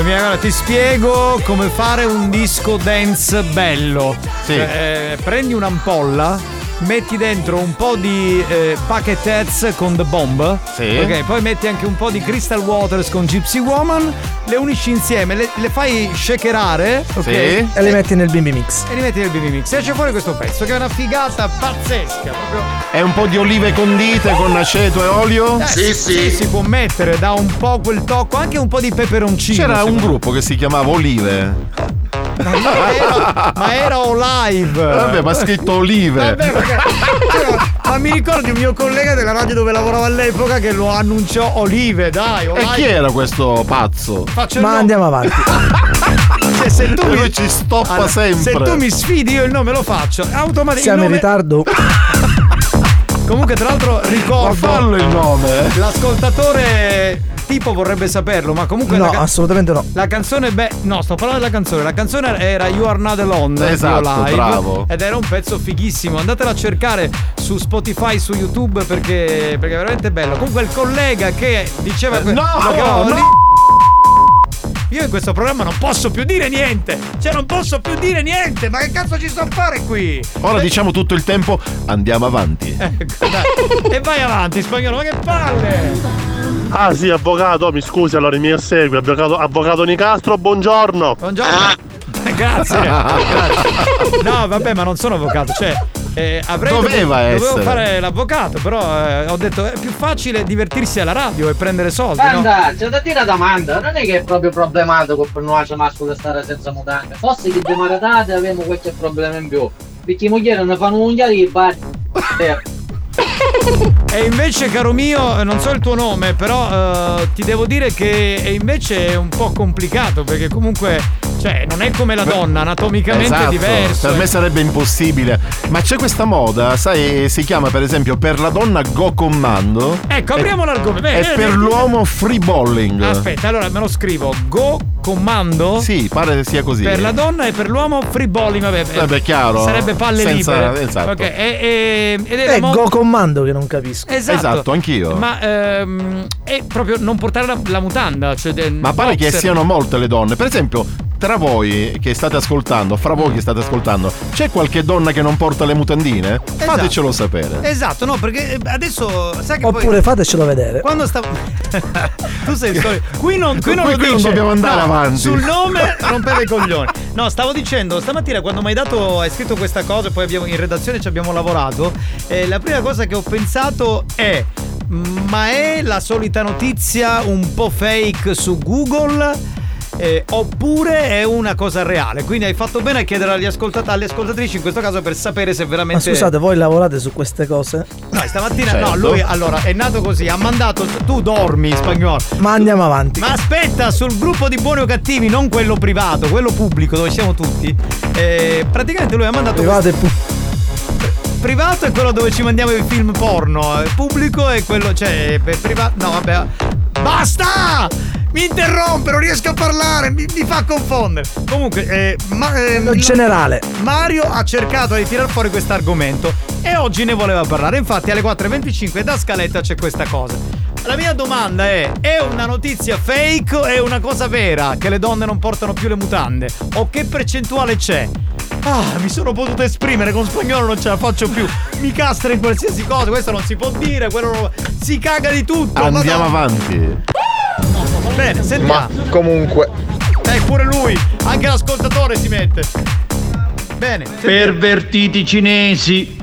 Ascoltami, allora ti spiego come fare un disco dance bello. Sì. Eh, prendi un'ampolla. Metti dentro un po' di eh, Bucket Heads con The Bomb. Sì. Ok, poi metti anche un po' di Crystal Waters con Gypsy Woman. Le unisci insieme, le, le fai shakerare. Ok. E le metti nel bimbi mix. E li metti nel BB Mix. E esce fuori questo pezzo che è una figata pazzesca. Proprio. È un po' di olive condite con aceto e olio? Eh, sì, si può mettere, dà un po' quel tocco, anche un po' di peperoncino. C'era un gruppo che si chiamava Olive. Ma era, ma era Olive. Vabbè, ma ha scritto olive. Vabbè, perché- cioè, ma mi ricordi un mio collega della radio dove lavoravo all'epoca che lo annunciò Olive, dai, E Olive. chi era questo pazzo? Faccio Ma nome. andiamo avanti. Cioè, se tu Lui mi ci stoppa Allora, sempre. Se tu mi sfidi, io il nome lo faccio. Automaticamente. Siamo in ritardo. Comunque, tra l'altro, ricordo. Ma fallo il nome. L'ascoltatore tipo vorrebbe saperlo, ma comunque No, la, ca- assolutamente no. la canzone, beh, no, sto parlando della canzone. La canzone era You Are Not Alone Esatto, Live, bravo. Ed era un pezzo fighissimo. Andatela a cercare su Spotify, su YouTube perché, perché è veramente bello. Comunque il collega che diceva que- no, chiamava no. lì- Io in questo programma non posso più dire niente! Cioè non posso più dire niente! Ma che cazzo ci sto a fare qui? Ora diciamo tutto il tempo, andiamo avanti. Ecco, dai. E vai avanti, spagnolo, ma che palle! Ah sì, avvocato, mi scusi, allora mi segue, avvocato, avvocato Nicastro, buongiorno. Buongiorno. Grazie. Grazie. No, vabbè, ma non sono avvocato, cioè. eh, avrei Doveva dovevo essere. fare l'avvocato, però eh, ho detto è più facile divertirsi alla radio e prendere soldi, no? Guarda, c'è da dire una domanda, non è che è proprio problematico per noi mascolo stare senza mutande. Forse che di maradate abbiamo qualche problema in più. Perché i mogli ne fanno un unghia di bar. E invece, caro mio, non so il tuo nome, però eh, ti devo dire che invece è un po' complicato perché comunque, cioè, non è come la donna, anatomicamente Esatto, diverso. Per me sarebbe impossibile. Ma c'è questa moda, sai, si chiama per esempio per la donna Go Commando. Ecco, apriamo l'argomento. E Beh, per eh, l'uomo Free Balling. Aspetta, allora me lo scrivo. Go comando. Sì, pare sia così. Per la donna e per l'uomo free balling, vabbè. eh, Vabbè, chiaro. Sarebbe palle Senza- libere. esatto. Ok, e, e- ed è mo- Go Commando che non capisco. Esatto. Esatto, anch'io. Ma ehm, è proprio non portare la, la mutanda. Cioè, Ma pare che boxer. siano molte le donne. Per esempio, tra voi che state ascoltando, fra voi che state ascoltando, c'è qualche donna che non porta le mutandine? Fatecelo sapere. Esatto, no, perché adesso sai che poi- Oppure fatecelo vedere. Quando stavo. tu sei il solito. Qui non, qui non Qui- lo qui non dobbiamo andare No, avanti. Sul nome rompeva i coglioni. No, stavo dicendo, stamattina quando mi hai dato, hai scritto questa cosa, e poi abbiamo, in redazione ci abbiamo lavorato. eh, la prima cosa che ho pensato è. Ma è la solita notizia un po' fake su Google? Eh, oppure è una cosa reale? Quindi hai fatto bene a chiedere agli ascoltat- alle ascoltatrici in questo caso per sapere se Ma veramente. scusate, voi lavorate su queste cose? No, stamattina Certo. no, lui allora è nato così, ha mandato tu dormi spagnolo. Ma andiamo avanti. Ma aspetta, sul gruppo di buoni o cattivi, non quello privato, quello pubblico dove siamo tutti. eh, praticamente lui ha mandato Privato e pu- privato è quello dove ci mandiamo i film porno, il pubblico è quello cioè per privato no, vabbè. Basta! Mi interrompe, non riesco a parlare, mi, mi fa confondere. Comunque, eh, ma, ehm, In generale. Mario ha cercato di tirar fuori questo argomento e oggi ne voleva parlare. Infatti alle 4.25 da scaletta c'è questa cosa. La mia domanda è, è una notizia fake o è una cosa vera che le donne non portano più le mutande? O che percentuale c'è? Ah, mi sono potuto esprimere con spagnolo, non ce la faccio più. Mi castra in qualsiasi cosa, questo non si può dire, quello non- si caga di tutto. Andiamo Madonna. avanti. Bene, sentiamo. Ma comunque, Eh, pure lui, anche l'ascoltatore si mette. Bene. sentiamo. Pervertiti cinesi.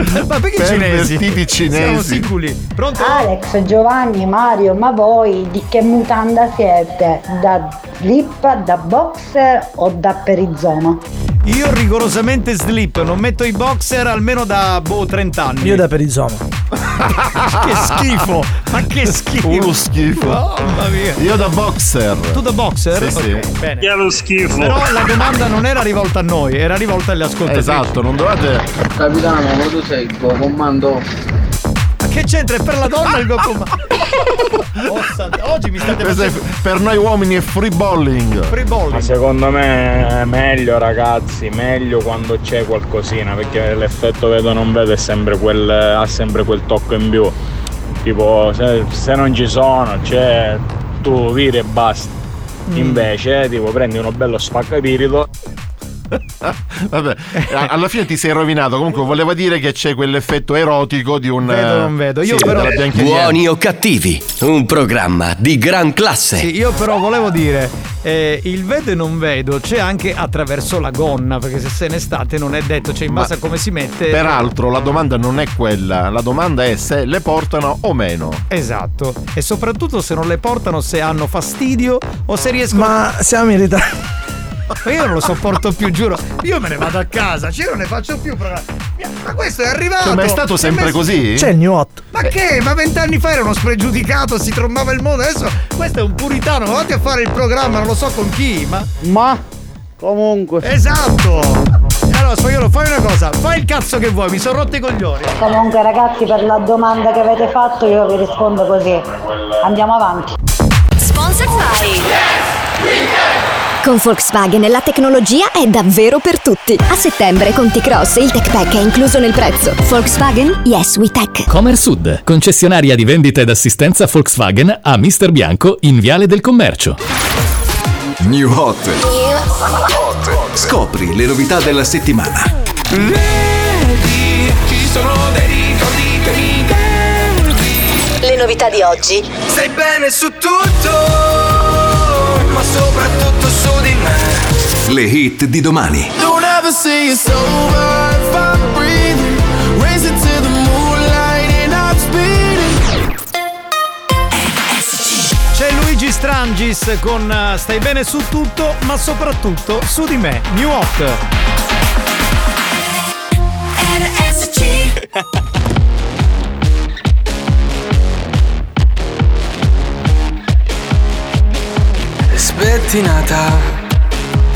Ma perché cinesi? Pervertiti cinesi. Siamo sicuri. Pronto? Alex, Giovanni, Mario, ma voi di che mutanda siete? Da slip, da boxer o da perizoma? Io rigorosamente slip, non metto i boxer almeno da boh 30 anni. Io da perizoma. che schifo! Ma che schifo! Uno schifo. Mamma mia. Io da boxer. Tu da boxer? Sì, sì. Ok, bene. È lo schifo. Però la domanda non era rivolta a noi, era rivolta agli ascoltatori. Esatto, non dovete. Capitano, ma tu sei il tuo comando. Che c'entra? È per la donna il Goku? Oh, santa- Oggi mi state Questo è- facendo per noi uomini è free balling. free balling. Ma secondo me è meglio ragazzi, meglio quando c'è qualcosina, perché l'effetto vedo non vedo è sempre quel, ha sempre quel tocco in più. Tipo se, se non ci sono, c'è tu viri e basta. Invece, tipo, prendi uno bello spaccapirito. Vabbè, alla fine ti sei rovinato. Comunque, voleva dire che c'è quell'effetto erotico di un. Vedo, non vedo. Io sì, però-. Buoni o cattivi, un programma di gran classe. Sì, io però volevo dire, eh, il vedo e non vedo c'è anche attraverso la gonna, perché se sei in estate non è detto, cioè in Ma base a come si mette. Peraltro, la domanda non è quella. La domanda è se le portano o meno. Esatto. E soprattutto se non le portano, se hanno fastidio o se riescono. Ma siamo in ritardo. Ma io non lo sopporto più, giuro. Io me ne vado a casa, cioè io non ne faccio più. programma. Ma questo è arrivato. Cioè, ma è stato sempre messo- così? C'è il new hot. Ma che? Ma vent'anni fa era uno spregiudicato, si trombava il mondo. Adesso questo è un puritano. Ma vatti a fare il programma, non lo so con chi, ma. Ma comunque. Esatto! Allora, spagnolo, fai una cosa, fai il cazzo che vuoi, mi sono rotti i coglioni. Comunque ragazzi per la domanda che avete fatto io vi rispondo così. Andiamo avanti. Sponsored by Con Volkswagen la tecnologia è davvero per tutti. A settembre con T-Cross il Tech Pack è incluso nel prezzo. Volkswagen Yes We Tech. Comer Sud, concessionaria di vendita ed assistenza Volkswagen a Mister Bianco in Viale del Commercio. New Hot. Scopri le novità della settimana. Vedi, ci sono dei ricordi che mi. Le novità di oggi. Stai bene su tutto, ma soprattutto su di me. Le hit di domani. Don't ever say it's over if I'm breathing. Raise it to the moonlight and I'm speeding. C'è Luigi Strangis con eh, Stai bene su tutto, ma soprattutto su di me. New Hot. Spettinata,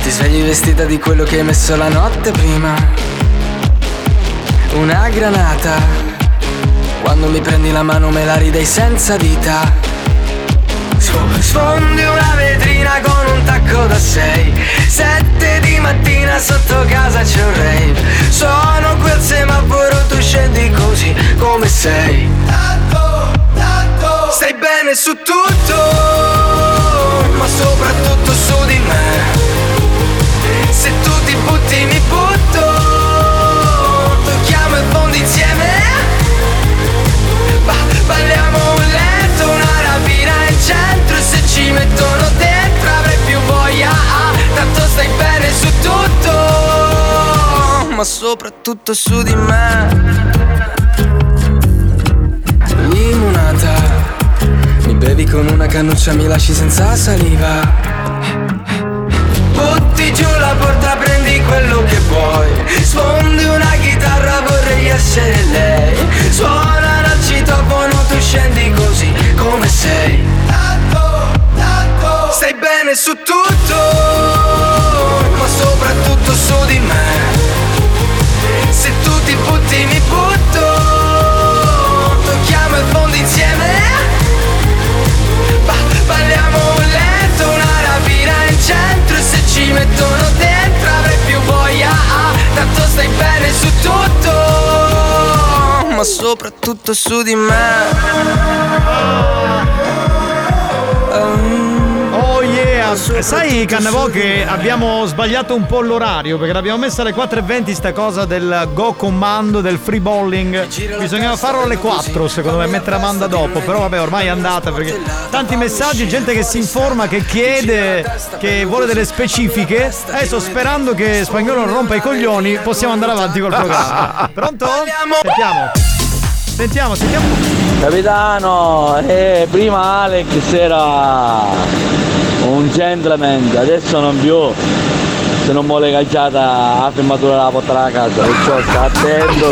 ti svegli vestita di quello che hai messo la notte prima. Una granata, quando mi prendi la mano me la ridei senza dita. Sf- Sfondi una vetrina con un tacco da sei. Sette di mattina sotto casa c'è un rave. Sono quel semaforo, tu scendi così come sei. Stai bene su tutto, ma soprattutto su di me. Se tu ti butti mi butto, tocchiamo il fondo insieme. Ba- balliamo un letto, una rapina in centro e se ci mettono dentro avrai più voglia. ah, tanto stai bene su tutto, ma soprattutto su di me. Limonata, mi bevi con una cannuccia, mi lasci senza saliva. Butti giù la porta, prendi quello che vuoi. Sfondi una chitarra, vorrei essere lei. Suona dal citofono, tu scendi così come sei. Stai bene su tutto, ma soprattutto su di me. Se tu ti butti mi butto, tocchiamo il fondo insieme. Stai bene su tutto, ma soprattutto su di me. Oh Eh, sai Cannavò che abbiamo sbagliato un po' l'orario perché l'abbiamo messa alle 4.20 sta cosa del go comando del free balling. Bisognava farlo alle 4 secondo me, mettere Amanda dopo, però vabbè ormai è andata perché tanti messaggi, gente che si informa, che chiede, che vuole delle specifiche. Adesso sperando che Spagnolo non rompa i coglioni possiamo andare avanti col programma. Pronto? Sentiamo. Sentiamo, sentiamo. Capitano, eh, prima Alex era un gentleman, adesso non più. Se non vuole cacciata la firmatura la porterà a casa, perciò sta attento.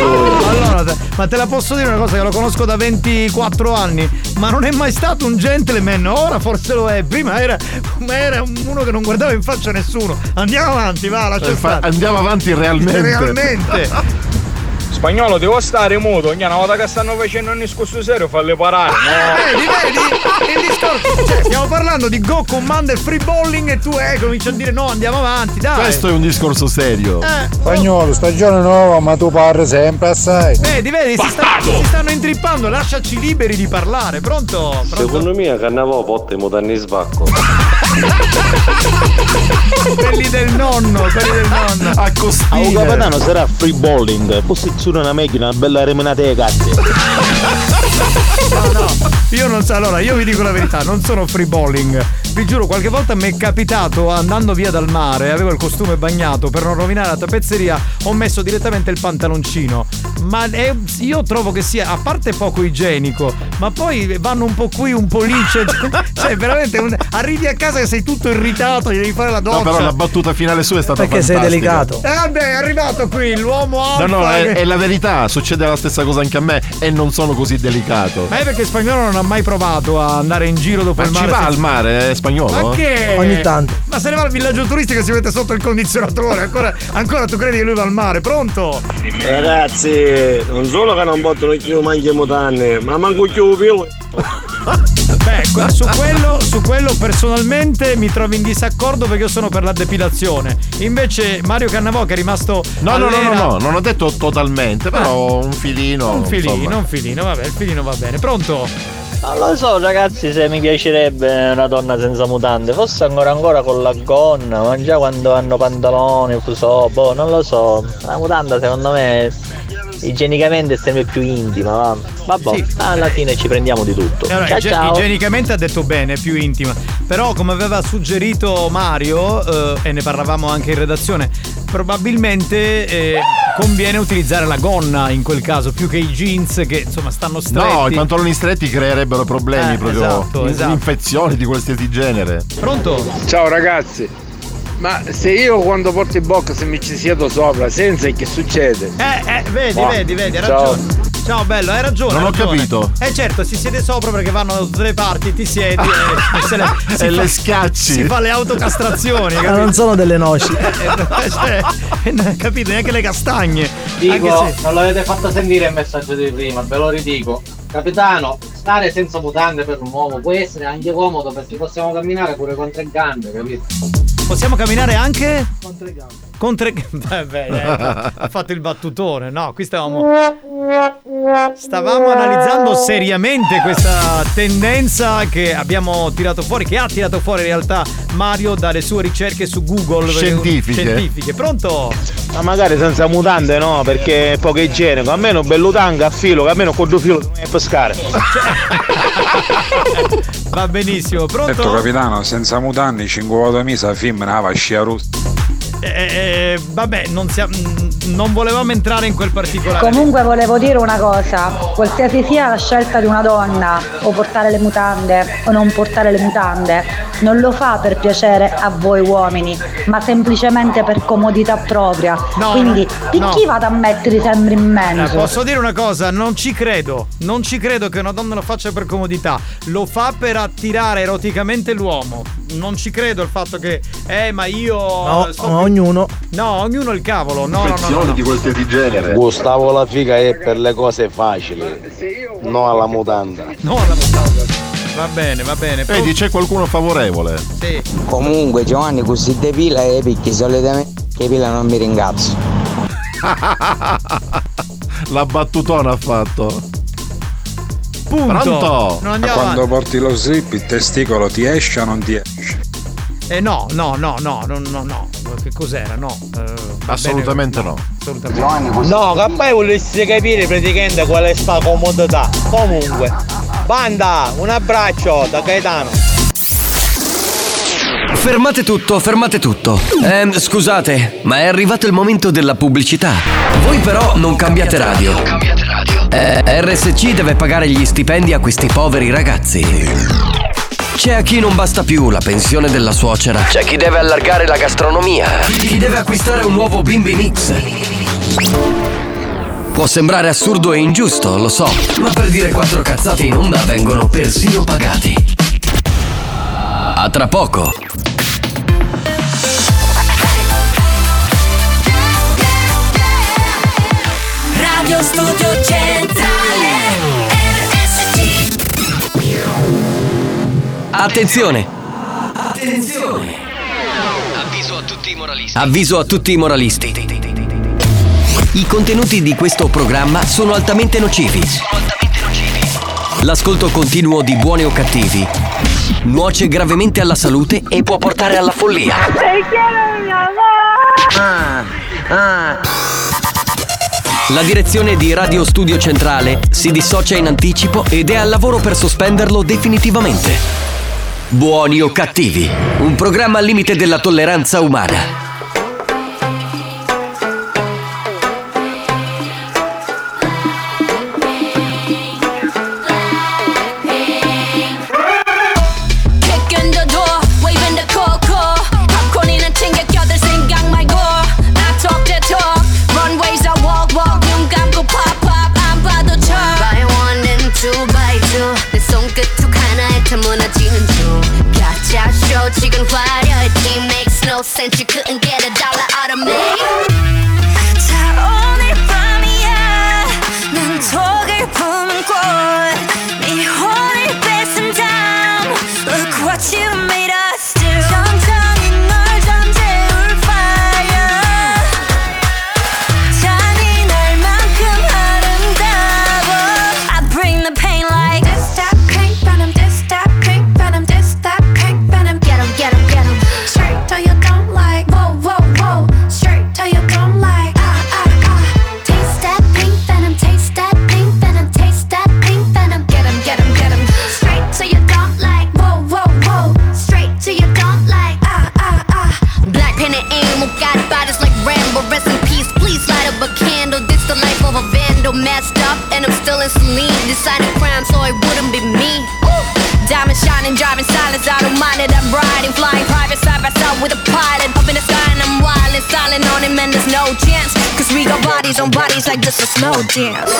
Allora, ma te la posso dire una cosa che lo conosco da 24 anni, ma non è mai stato un gentleman, ora forse lo è, prima era, ma era uno che non guardava in faccia a nessuno. Andiamo avanti, va, lascia Eh, fa- andiamo avanti realmente. Realmente. Spagnolo, devo stare muto. Ogni una volta che stanno facendo un discorso serio, falli parare. No. Vedi, vedi? Il discorso. Cioè, stiamo parlando di Go Command e free balling e tu eh, cominci a dire no, andiamo avanti, dai. Questo è un discorso serio. Eh, Spagnolo, stagione nuova, ma tu parli sempre assai. Vedi, vedi, si, sta- si stanno intrippando, lasciaci liberi di parlare, pronto? Pronto? Secondo me Cannavò potte mutanni sbacco. quelli del nonno, quelli del nonno. A A un capitano sarà free balling, posizione una macchina, una bella remenata ai gatti. No, no, io non so, allora io vi dico la verità, non sono free balling. Vi giuro, qualche volta mi è capitato andando via dal mare, avevo il costume bagnato, per non rovinare la tappezzeria, ho messo direttamente il pantaloncino. Ma è- io trovo che sia, a parte poco igienico, ma poi vanno un po' qui, un po' lì, cioè, cioè veramente un- arrivi a casa che sei tutto irritato, devi fare la doccia. No, però la battuta finale sua è stata Perché sei fantastica. delicato. Eh vabbè, è arrivato qui l'uomo alfa. No, no, è, che- è la verità, succede la stessa cosa anche a me e non sono così delicato. Ma è perché spagnolo non ha mai provato a andare in giro dopo Ma il ci mare. va senza- al mare, è spagnolo? Ma che? Ogni tanto. Ma se ne va al villaggio turistico e si mette sotto il condizionatore. Ancora, ancora tu credi che lui va al mare? Pronto? Ragazzi, non solo che non possono più mangiare mutanne, ma manco più più. Beh, su quello, su quello personalmente mi trovo in disaccordo perché io sono per la depilazione. Invece Mario Cannavò che è rimasto. No, no, no, no, no, non ho detto totalmente, però un filino. Un filino, insomma. un filino, vabbè, il filino va bene. Pronto? Non lo so ragazzi se mi piacerebbe una donna senza mutande, forse ancora ancora con la gonna, ma già quando hanno pantaloni, so, boh, non lo so. La mutanda secondo me igienicamente è sempre più intima, va. Vabbè, alla fine ci prendiamo di tutto. Allora, ciao igie- ciao. igienicamente ha detto bene, è più intima. Però, come aveva suggerito Mario, eh, e ne parlavamo anche in redazione, probabilmente eh, conviene utilizzare la gonna in quel caso, più che i jeans che insomma stanno stretti. No, i pantaloni stretti creerebbero problemi Eh, proprio. esatto, in- esatto. Infezioni di qualsiasi genere. Pronto? Ciao ragazzi. Ma se io quando porto il box mi ci siedo sopra, senza che succede? Eh, eh, vedi, Ah, vedi, vedi, hai ciao. ragione. Ciao bello, hai ragione. Non hai ho ragione. capito. Eh certo, si siede sopra perché vanno da tutte le parti, ti siedi e, e se le, E fa- le scacci. Si fa le autocastrazioni, Ma capito? non sono delle noci. Eh, cioè, eh, capito, neanche le castagne. Dico, se- non l'avete fatto sentire il messaggio di prima, ve lo ridico. Capitano, stare senza mutande per un uomo può essere anche comodo perché possiamo camminare pure con tre gambe, capito? Possiamo camminare anche? Con tre gambe. Con tre gambe. Beh, eh, ha fatto il battutone. No, qui stavamo. Stavamo analizzando seriamente questa tendenza che abbiamo tirato fuori, che ha tirato fuori in realtà Mario dalle sue ricerche su Google. Scientifiche. Scientifiche. Pronto? Ma magari senza mutande no, perché è poco igienico. Almeno bello tanga a filo, che almeno con due filo non è pescare. Va benissimo. Detto Pronto? capitano, senza mutanni, 5 voto misa, film, nava, scia russa. Eh, eh, vabbè, non, sia- mm, non volevamo entrare in quel particolare. Comunque volevo dire una cosa, qualsiasi sia la scelta di una donna, o portare le mutande o non portare le mutande, non lo fa per piacere a voi uomini, ma semplicemente per comodità propria. No, Quindi di no. chi vado a mettere sempre in Eh, mezzo? posso dire una cosa, non ci credo, non ci credo che una donna lo faccia per comodità, lo fa per attirare eroticamente l'uomo. Non ci credo il fatto che, eh, ma io. No, sto- ognuno. No, ognuno il cavolo. No, no, no, no. Infezioni no. qualsiasi genere. Gustavo la figa è per le cose facili, no alla mutanda. No, alla mutanda. Va bene, va bene. Vedi, c'è qualcuno favorevole. Sì. Comunque Giovanni così depila e perché solitamente che pila non mi ringrazio. La battutona ha fatto. Punto. Pronto? Non Ma andiamo quando avanti. porti lo slip il testicolo ti esce o non ti esce? Eh no, no, no, no, no, no, no. Che cos'era? No. eh, Assolutamente bene, no. Assolutamente. No, che poi volessi capire praticamente qual è sta comodità. Comunque, banda, un abbraccio da Gaetano. Fermate tutto, fermate tutto. Ehm, scusate, ma è arrivato il momento della pubblicità. Voi però non cambiate radio. Eh, RSC deve pagare gli stipendi a questi poveri ragazzi. C'è a chi non basta più la pensione della suocera. C'è chi deve allargare la gastronomia. Chi deve acquistare un nuovo bimbi mix. Può sembrare assurdo e ingiusto, lo so, ma per dire quattro cazzate in onda vengono persino pagati. A tra poco. Radio Studio Centrale RSC Attenzione! Attenzione! Avviso a tutti i moralisti. Avviso a tutti i moralisti. I contenuti di questo programma sono altamente nocivi. L'ascolto continuo di buoni o cattivi nuoce gravemente alla salute e può portare alla follia. La direzione di Radio Studio Centrale si dissocia in anticipo ed è al lavoro per sospenderlo definitivamente. Buoni o cattivi, un programma al limite della tolleranza umana. Makes no sense You couldn't just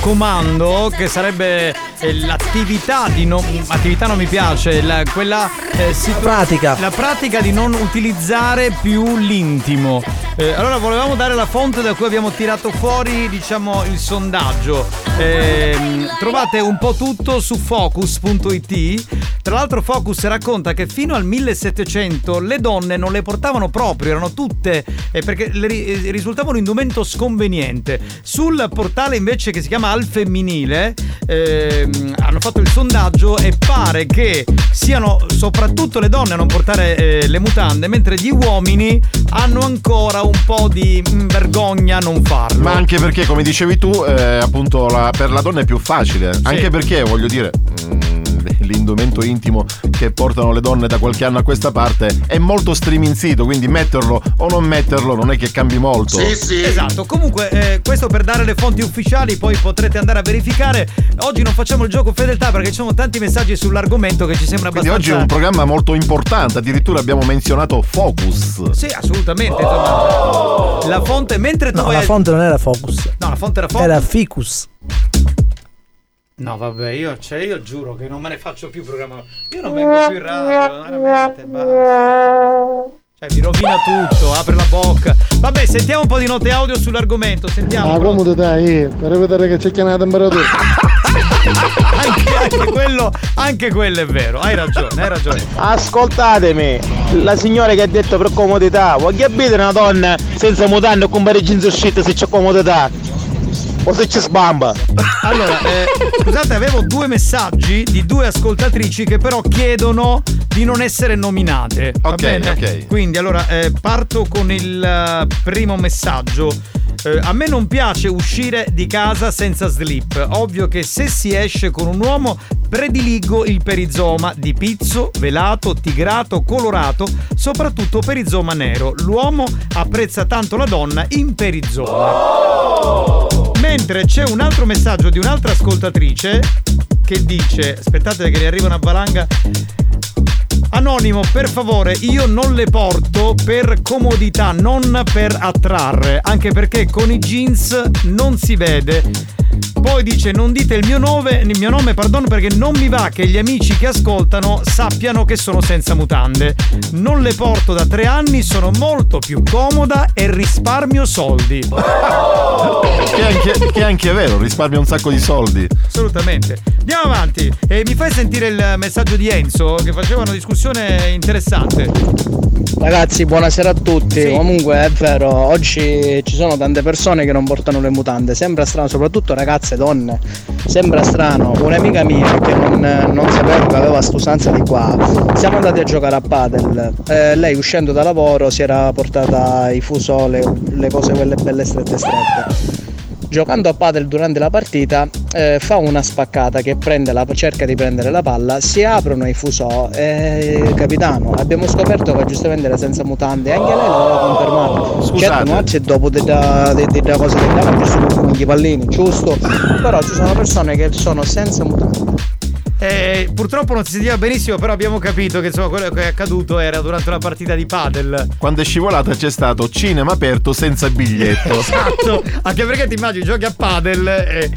comando, che sarebbe eh, l'attività di non. attività non mi piace, la- quella eh, situ- Pratica. La pratica di non utilizzare più l'intimo. Eh, allora volevamo dare la fonte da cui abbiamo tirato fuori, diciamo, il sondaggio. Ehm, trovate un po' tutto su focus.it. Tra l'altro Focus racconta che fino al 1700 le donne non le portavano proprio, erano tutte eh, perché le ri- eh, risultavano indumento sconveniente. Sul portale invece che si chiama Al Femminile ehm, hanno fatto il sondaggio e pare che siano soprattutto le donne a non portare eh, le mutande, mentre gli uomini hanno ancora un po' di mm, vergogna a non farlo. Ma anche perché, come dicevi tu, eh, appunto la- per la donna è più facile. Anche perché, voglio dire, mm, l'indumento intimo che portano le donne da qualche anno a questa parte è molto streaming-sito, quindi metterlo o non metterlo non è che cambi molto. Esatto, comunque eh, questo per dare le fonti ufficiali, poi potrete andare a verificare. Oggi non facciamo il gioco fedeltà perché ci sono tanti messaggi sull'argomento che ci sembra Quindi abbastanza... oggi è un programma molto importante, addirittura abbiamo menzionato Focus. Sì, assolutamente. insomma. La fonte, mentre tu No, vai la fonte non era Focus. No, la fonte era Focus. Era Ficus. No, vabbè, io, cioè, io giuro che non me ne faccio più programma. Io non vengo più in radio, veramente, basta. Cioè, mi rovina tutto, apre la bocca. Vabbè, sentiamo un po' di note audio sull'argomento. Sentiamo. Ah, comodità, eh, per vedere che c'è chiamata temperatura. anche, anche quello, anche quello è vero. Hai ragione, hai ragione. Ascoltatemi, la signora che ha detto per comodità, vuoi capire una donna senza mutande o con bare jeans uscite se c'è comodità? O se c'è sbamba? Allora, eh, scusate, avevo due messaggi di due ascoltatrici che però chiedono di non essere nominate. Ok, bene? ok. Quindi, allora, eh, parto con il eh, primo messaggio. Eh, a me non piace uscire di casa senza slip. Ovvio che se si esce con un uomo prediligo il perizoma di pizzo, velato, tigrato, colorato, soprattutto perizoma nero. L'uomo apprezza tanto la donna in perizoma. Mentre c'è un altro messaggio di un'altra ascoltatrice che dice: Aspettate che ne arriva una valanga. Anonimo, per favore, io non le porto per comodità, non per attrarre, anche perché con i jeans non si vede. Poi dice non dite il mio nome, il mio nome, pardon, perché non mi va che gli amici che ascoltano sappiano che sono senza mutande. Non le porto da tre anni, sono molto più comoda e risparmio soldi. Che è anche, che è anche vero, risparmia un sacco di soldi. Assolutamente. Andiamo avanti. E mi fai sentire il messaggio di Enzo che faceva una discussione interessante. Ragazzi, buonasera a tutti. Comunque è vero, oggi ci sono tante persone che non portano le mutande. Sembra strano, soprattutto ragazze, donne. Sembra strano. Un'amica mia che non, non sapevo che aveva st'usanza di qua. Siamo andati a giocare a padel. Eh, lei uscendo da lavoro si era portata i fuso, le, le cose quelle belle strette strette. Giocando a padel durante la partita eh, fa una spaccata che prende la- cerca di prendere la palla, si aprono i fusò e capitano abbiamo scoperto che giustamente era senza mutande, anche lei l'aveva confermato. Scusate. Certo non c'è dopo della de, de, de cosa che dava sono con i pallini, giusto? Però ci sono persone che sono senza mutande. Eh, purtroppo non si sentiva benissimo, però abbiamo capito che insomma quello che è accaduto era durante una partita di padel. Quando è scivolata c'è stato cinema aperto senza biglietto. Esatto, anche perché ti immagini giochi a padel e.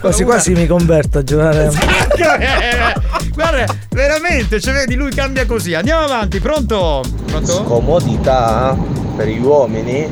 Quasi quasi mi converto a giocare. Eh, Guarda, veramente, cioè vedi lui cambia così. Andiamo avanti, pronto? Pronto? Comodità per gli uomini?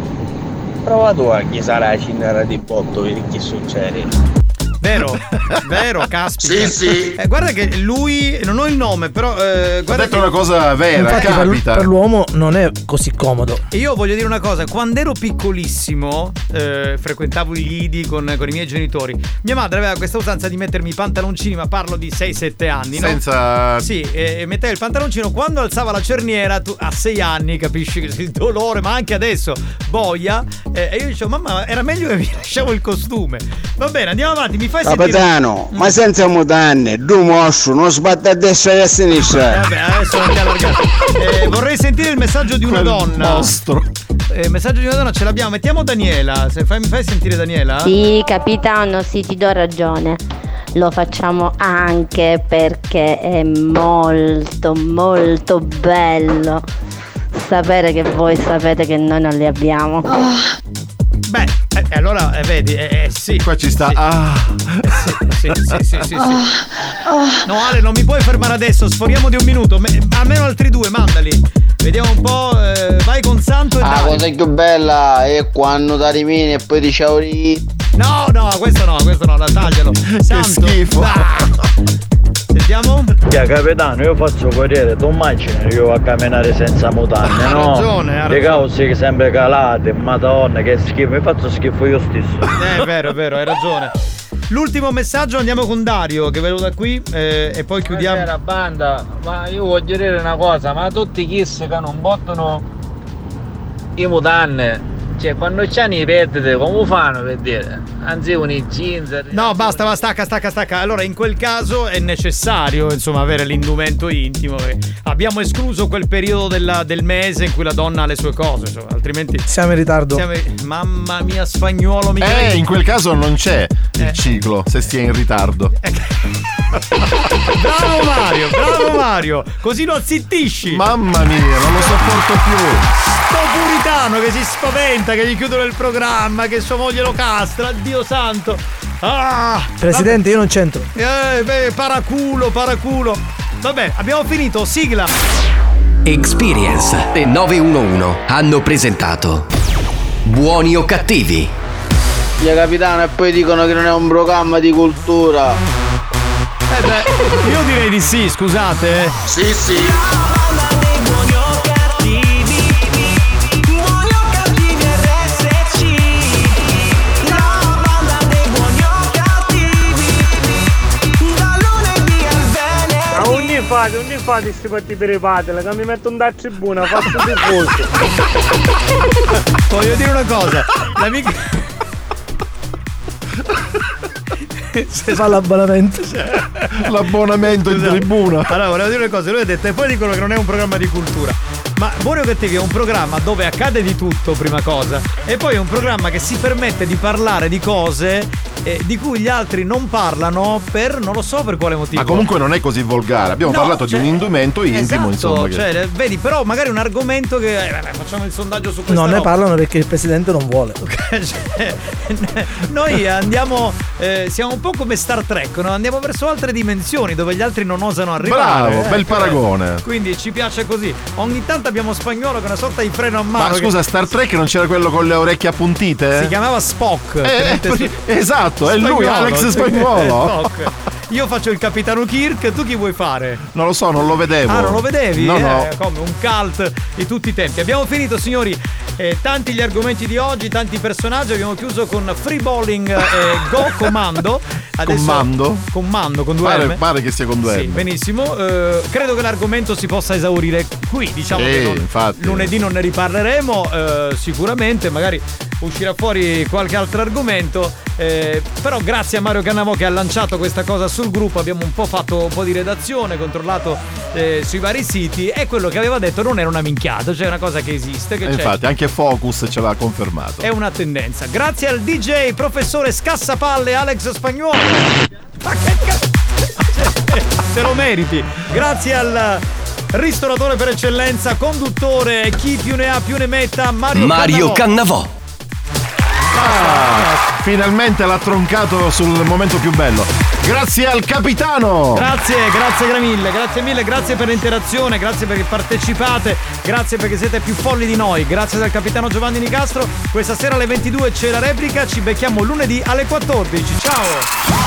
Prova tu a chi sarà la cinnera di botto, vedi che succede. Vero, vero, caspita. Sì, sì. Eh, guarda che lui, non ho il nome, però. Eh, guarda detto che- una cosa vera, Infatti per, capita. per l'uomo non è così comodo. E io voglio dire una cosa, quando ero piccolissimo, eh, frequentavo i lidi con, con i miei genitori. Mia madre aveva questa usanza di mettermi i pantaloncini, ma parlo di 6-7 anni, no? Senza- Sì, e, e metteva il pantaloncino quando alzava la cerniera, tu, a 6 anni, capisci che il dolore, ma anche adesso, boia. eh, e io dicevo, mamma, era meglio che mi lasciavo il costume. Va bene, andiamo avanti, mi fai sentire. Capitano, ma senza mutande, due mostro, non sbatte a destra e a Eh, sinistra. vabbè, adesso non ti. Eh, vorrei sentire il messaggio di una donna. Mostro. Eh, il messaggio di una donna ce l'abbiamo. Mettiamo Daniela. Se fai, mi fai sentire Daniela? Sì, capitano, sì, ti do ragione. Lo facciamo anche perché è molto, molto bello sapere che voi sapete che noi non li abbiamo. Beh, eh, eh, allora eh, vedi, eh, eh, sì. Qua ci sta. Ah. Sì, sì, sì, sì, sì, sì. No, Ale, non mi puoi fermare adesso. Sforiamo di un minuto. Me- almeno altri due, mandali. Vediamo un po'. eh, vai con Santo e La dai. cosa più bella è quando ti rimini e poi ti ciauri. No, no, questo no, questo no, la taglialo. Santo. schifo. Sentiamo? Ya capitano, io faccio corriere, tu immagini io a camminare senza mutande, Ha no? ragione, ha Le ragione. cause che sempre calate, madonna, che schifo, mi faccio schifo io stesso. Eh, è vero, è vero, hai ragione. L'ultimo messaggio andiamo con Dario che è venuto da qui eh, e poi chiudiamo. Buonasera banda, ma io voglio dire una cosa, ma tutti chi che non bottano i mutanne, cioè quando c'hanno i perdite come fanno per dire? Anzi un i jeans. No, basta, basta, stacca, stacca, stacca. Allora, in quel caso è necessario, insomma, avere l'indumento intimo. eh. Abbiamo escluso quel periodo della- del mese in cui la donna ha le sue cose, insomma, altrimenti. Siamo in ritardo. siamo- Mamma mia, spagnolo, mi Eh, in quel caso non c'è il ciclo, se si è in ritardo. Bravo Mario, bravo Mario! Così lo azzittisci! Mamma mia, non lo sopporto più! Sto puritano che si spaventa, che gli chiudono il programma, che sua moglie lo castra, Dio santo! Ah! Presidente, io non c'entro. Eh, beh, paraculo, paraculo! Vabbè, abbiamo finito, sigla! Experience e 911 hanno presentato Buoni o cattivi? Via capitano e poi dicono che non è un programma di cultura. Eh beh, io direi di sì, scusate. Sì, sì. Ma ogni fate, ogni fate questi fatti per i padel, che mi mettono da tribuna, faccio tifoso. Voglio dire una cosa, l'amico. Si fa l'abbonamento. L'abbonamento in tribuna. Allora, volevo dire una cosa, lui ha detto, e poi dicono che non è un programma di cultura. Ma Buoni o Cattivi è un programma dove accade di tutto, prima cosa, e poi è un programma che si permette di parlare di cose eh, di cui gli altri non parlano per non lo so per quale motivo. Ma comunque non è così volgare. Abbiamo No, parlato cioè- di un indumento intimo, Esatto, insomma. che- cioè, vedi, però magari un argomento che. eh, vabbè, facciamo il sondaggio su questo. Non ne parlano perché il presidente non vuole. Cioè, Noi andiamo. eh, siamo un po' come Star Trek, no? andiamo verso altre dimensioni dove gli altri non osano arrivare. Bravo, eh, bel cioè, paragone. Quindi ci piace così. Ogni tanto abbiamo spagnolo che è una sorta di freno a mano. Ma che- scusa, Star Trek non c'era quello con le orecchie appuntite? Si chiamava Spock. Eh, eh, esatto, è lui, Spagnolo, Alex. Spock. Io faccio il capitano Kirk, tu chi vuoi fare? Non lo so, non lo vedevo. Ah, non lo vedevi? No, no. Eh, come un cult di tutti i tempi. Abbiamo finito, signori. Eh, tanti gli argomenti di oggi, tanti personaggi. Abbiamo chiuso con Free Bowling e Go Comando. Commando? Commando con due Pare, M. pare che sia con due Sì, M. benissimo. Eh, credo che l'argomento si possa esaurire qui. Diciamo Sì, che non- infatti. lunedì non ne riparleremo. eh, sicuramente, magari uscirà fuori qualche altro argomento. eh, però grazie a Mario Cannavò che ha lanciato questa cosa sul gruppo. Abbiamo un po' fatto un po' di redazione, controllato eh, sui vari siti. E quello che aveva detto non era una minchiata, cioè è una cosa che esiste. Che E c'è. infatti, anche Focus ce l'ha confermato. È una tendenza. Grazie al DJ professore Scassapalle Alex Spagnuolo. Ma che cazzo? Te lo meriti. Grazie al ristoratore per eccellenza, conduttore, chi più ne ha più ne metta, Mario, Mario Cannavò. Cannavò. Ah, finalmente l'ha troncato sul momento più bello. Grazie al capitano! Grazie, grazie mille, grazie mille, grazie per l'interazione, grazie perché partecipate, grazie perché siete più folli di noi, grazie dal capitano Giovanni Nicastro. Questa sera alle 22 c'è la replica, ci becchiamo lunedì alle 14. Ciao!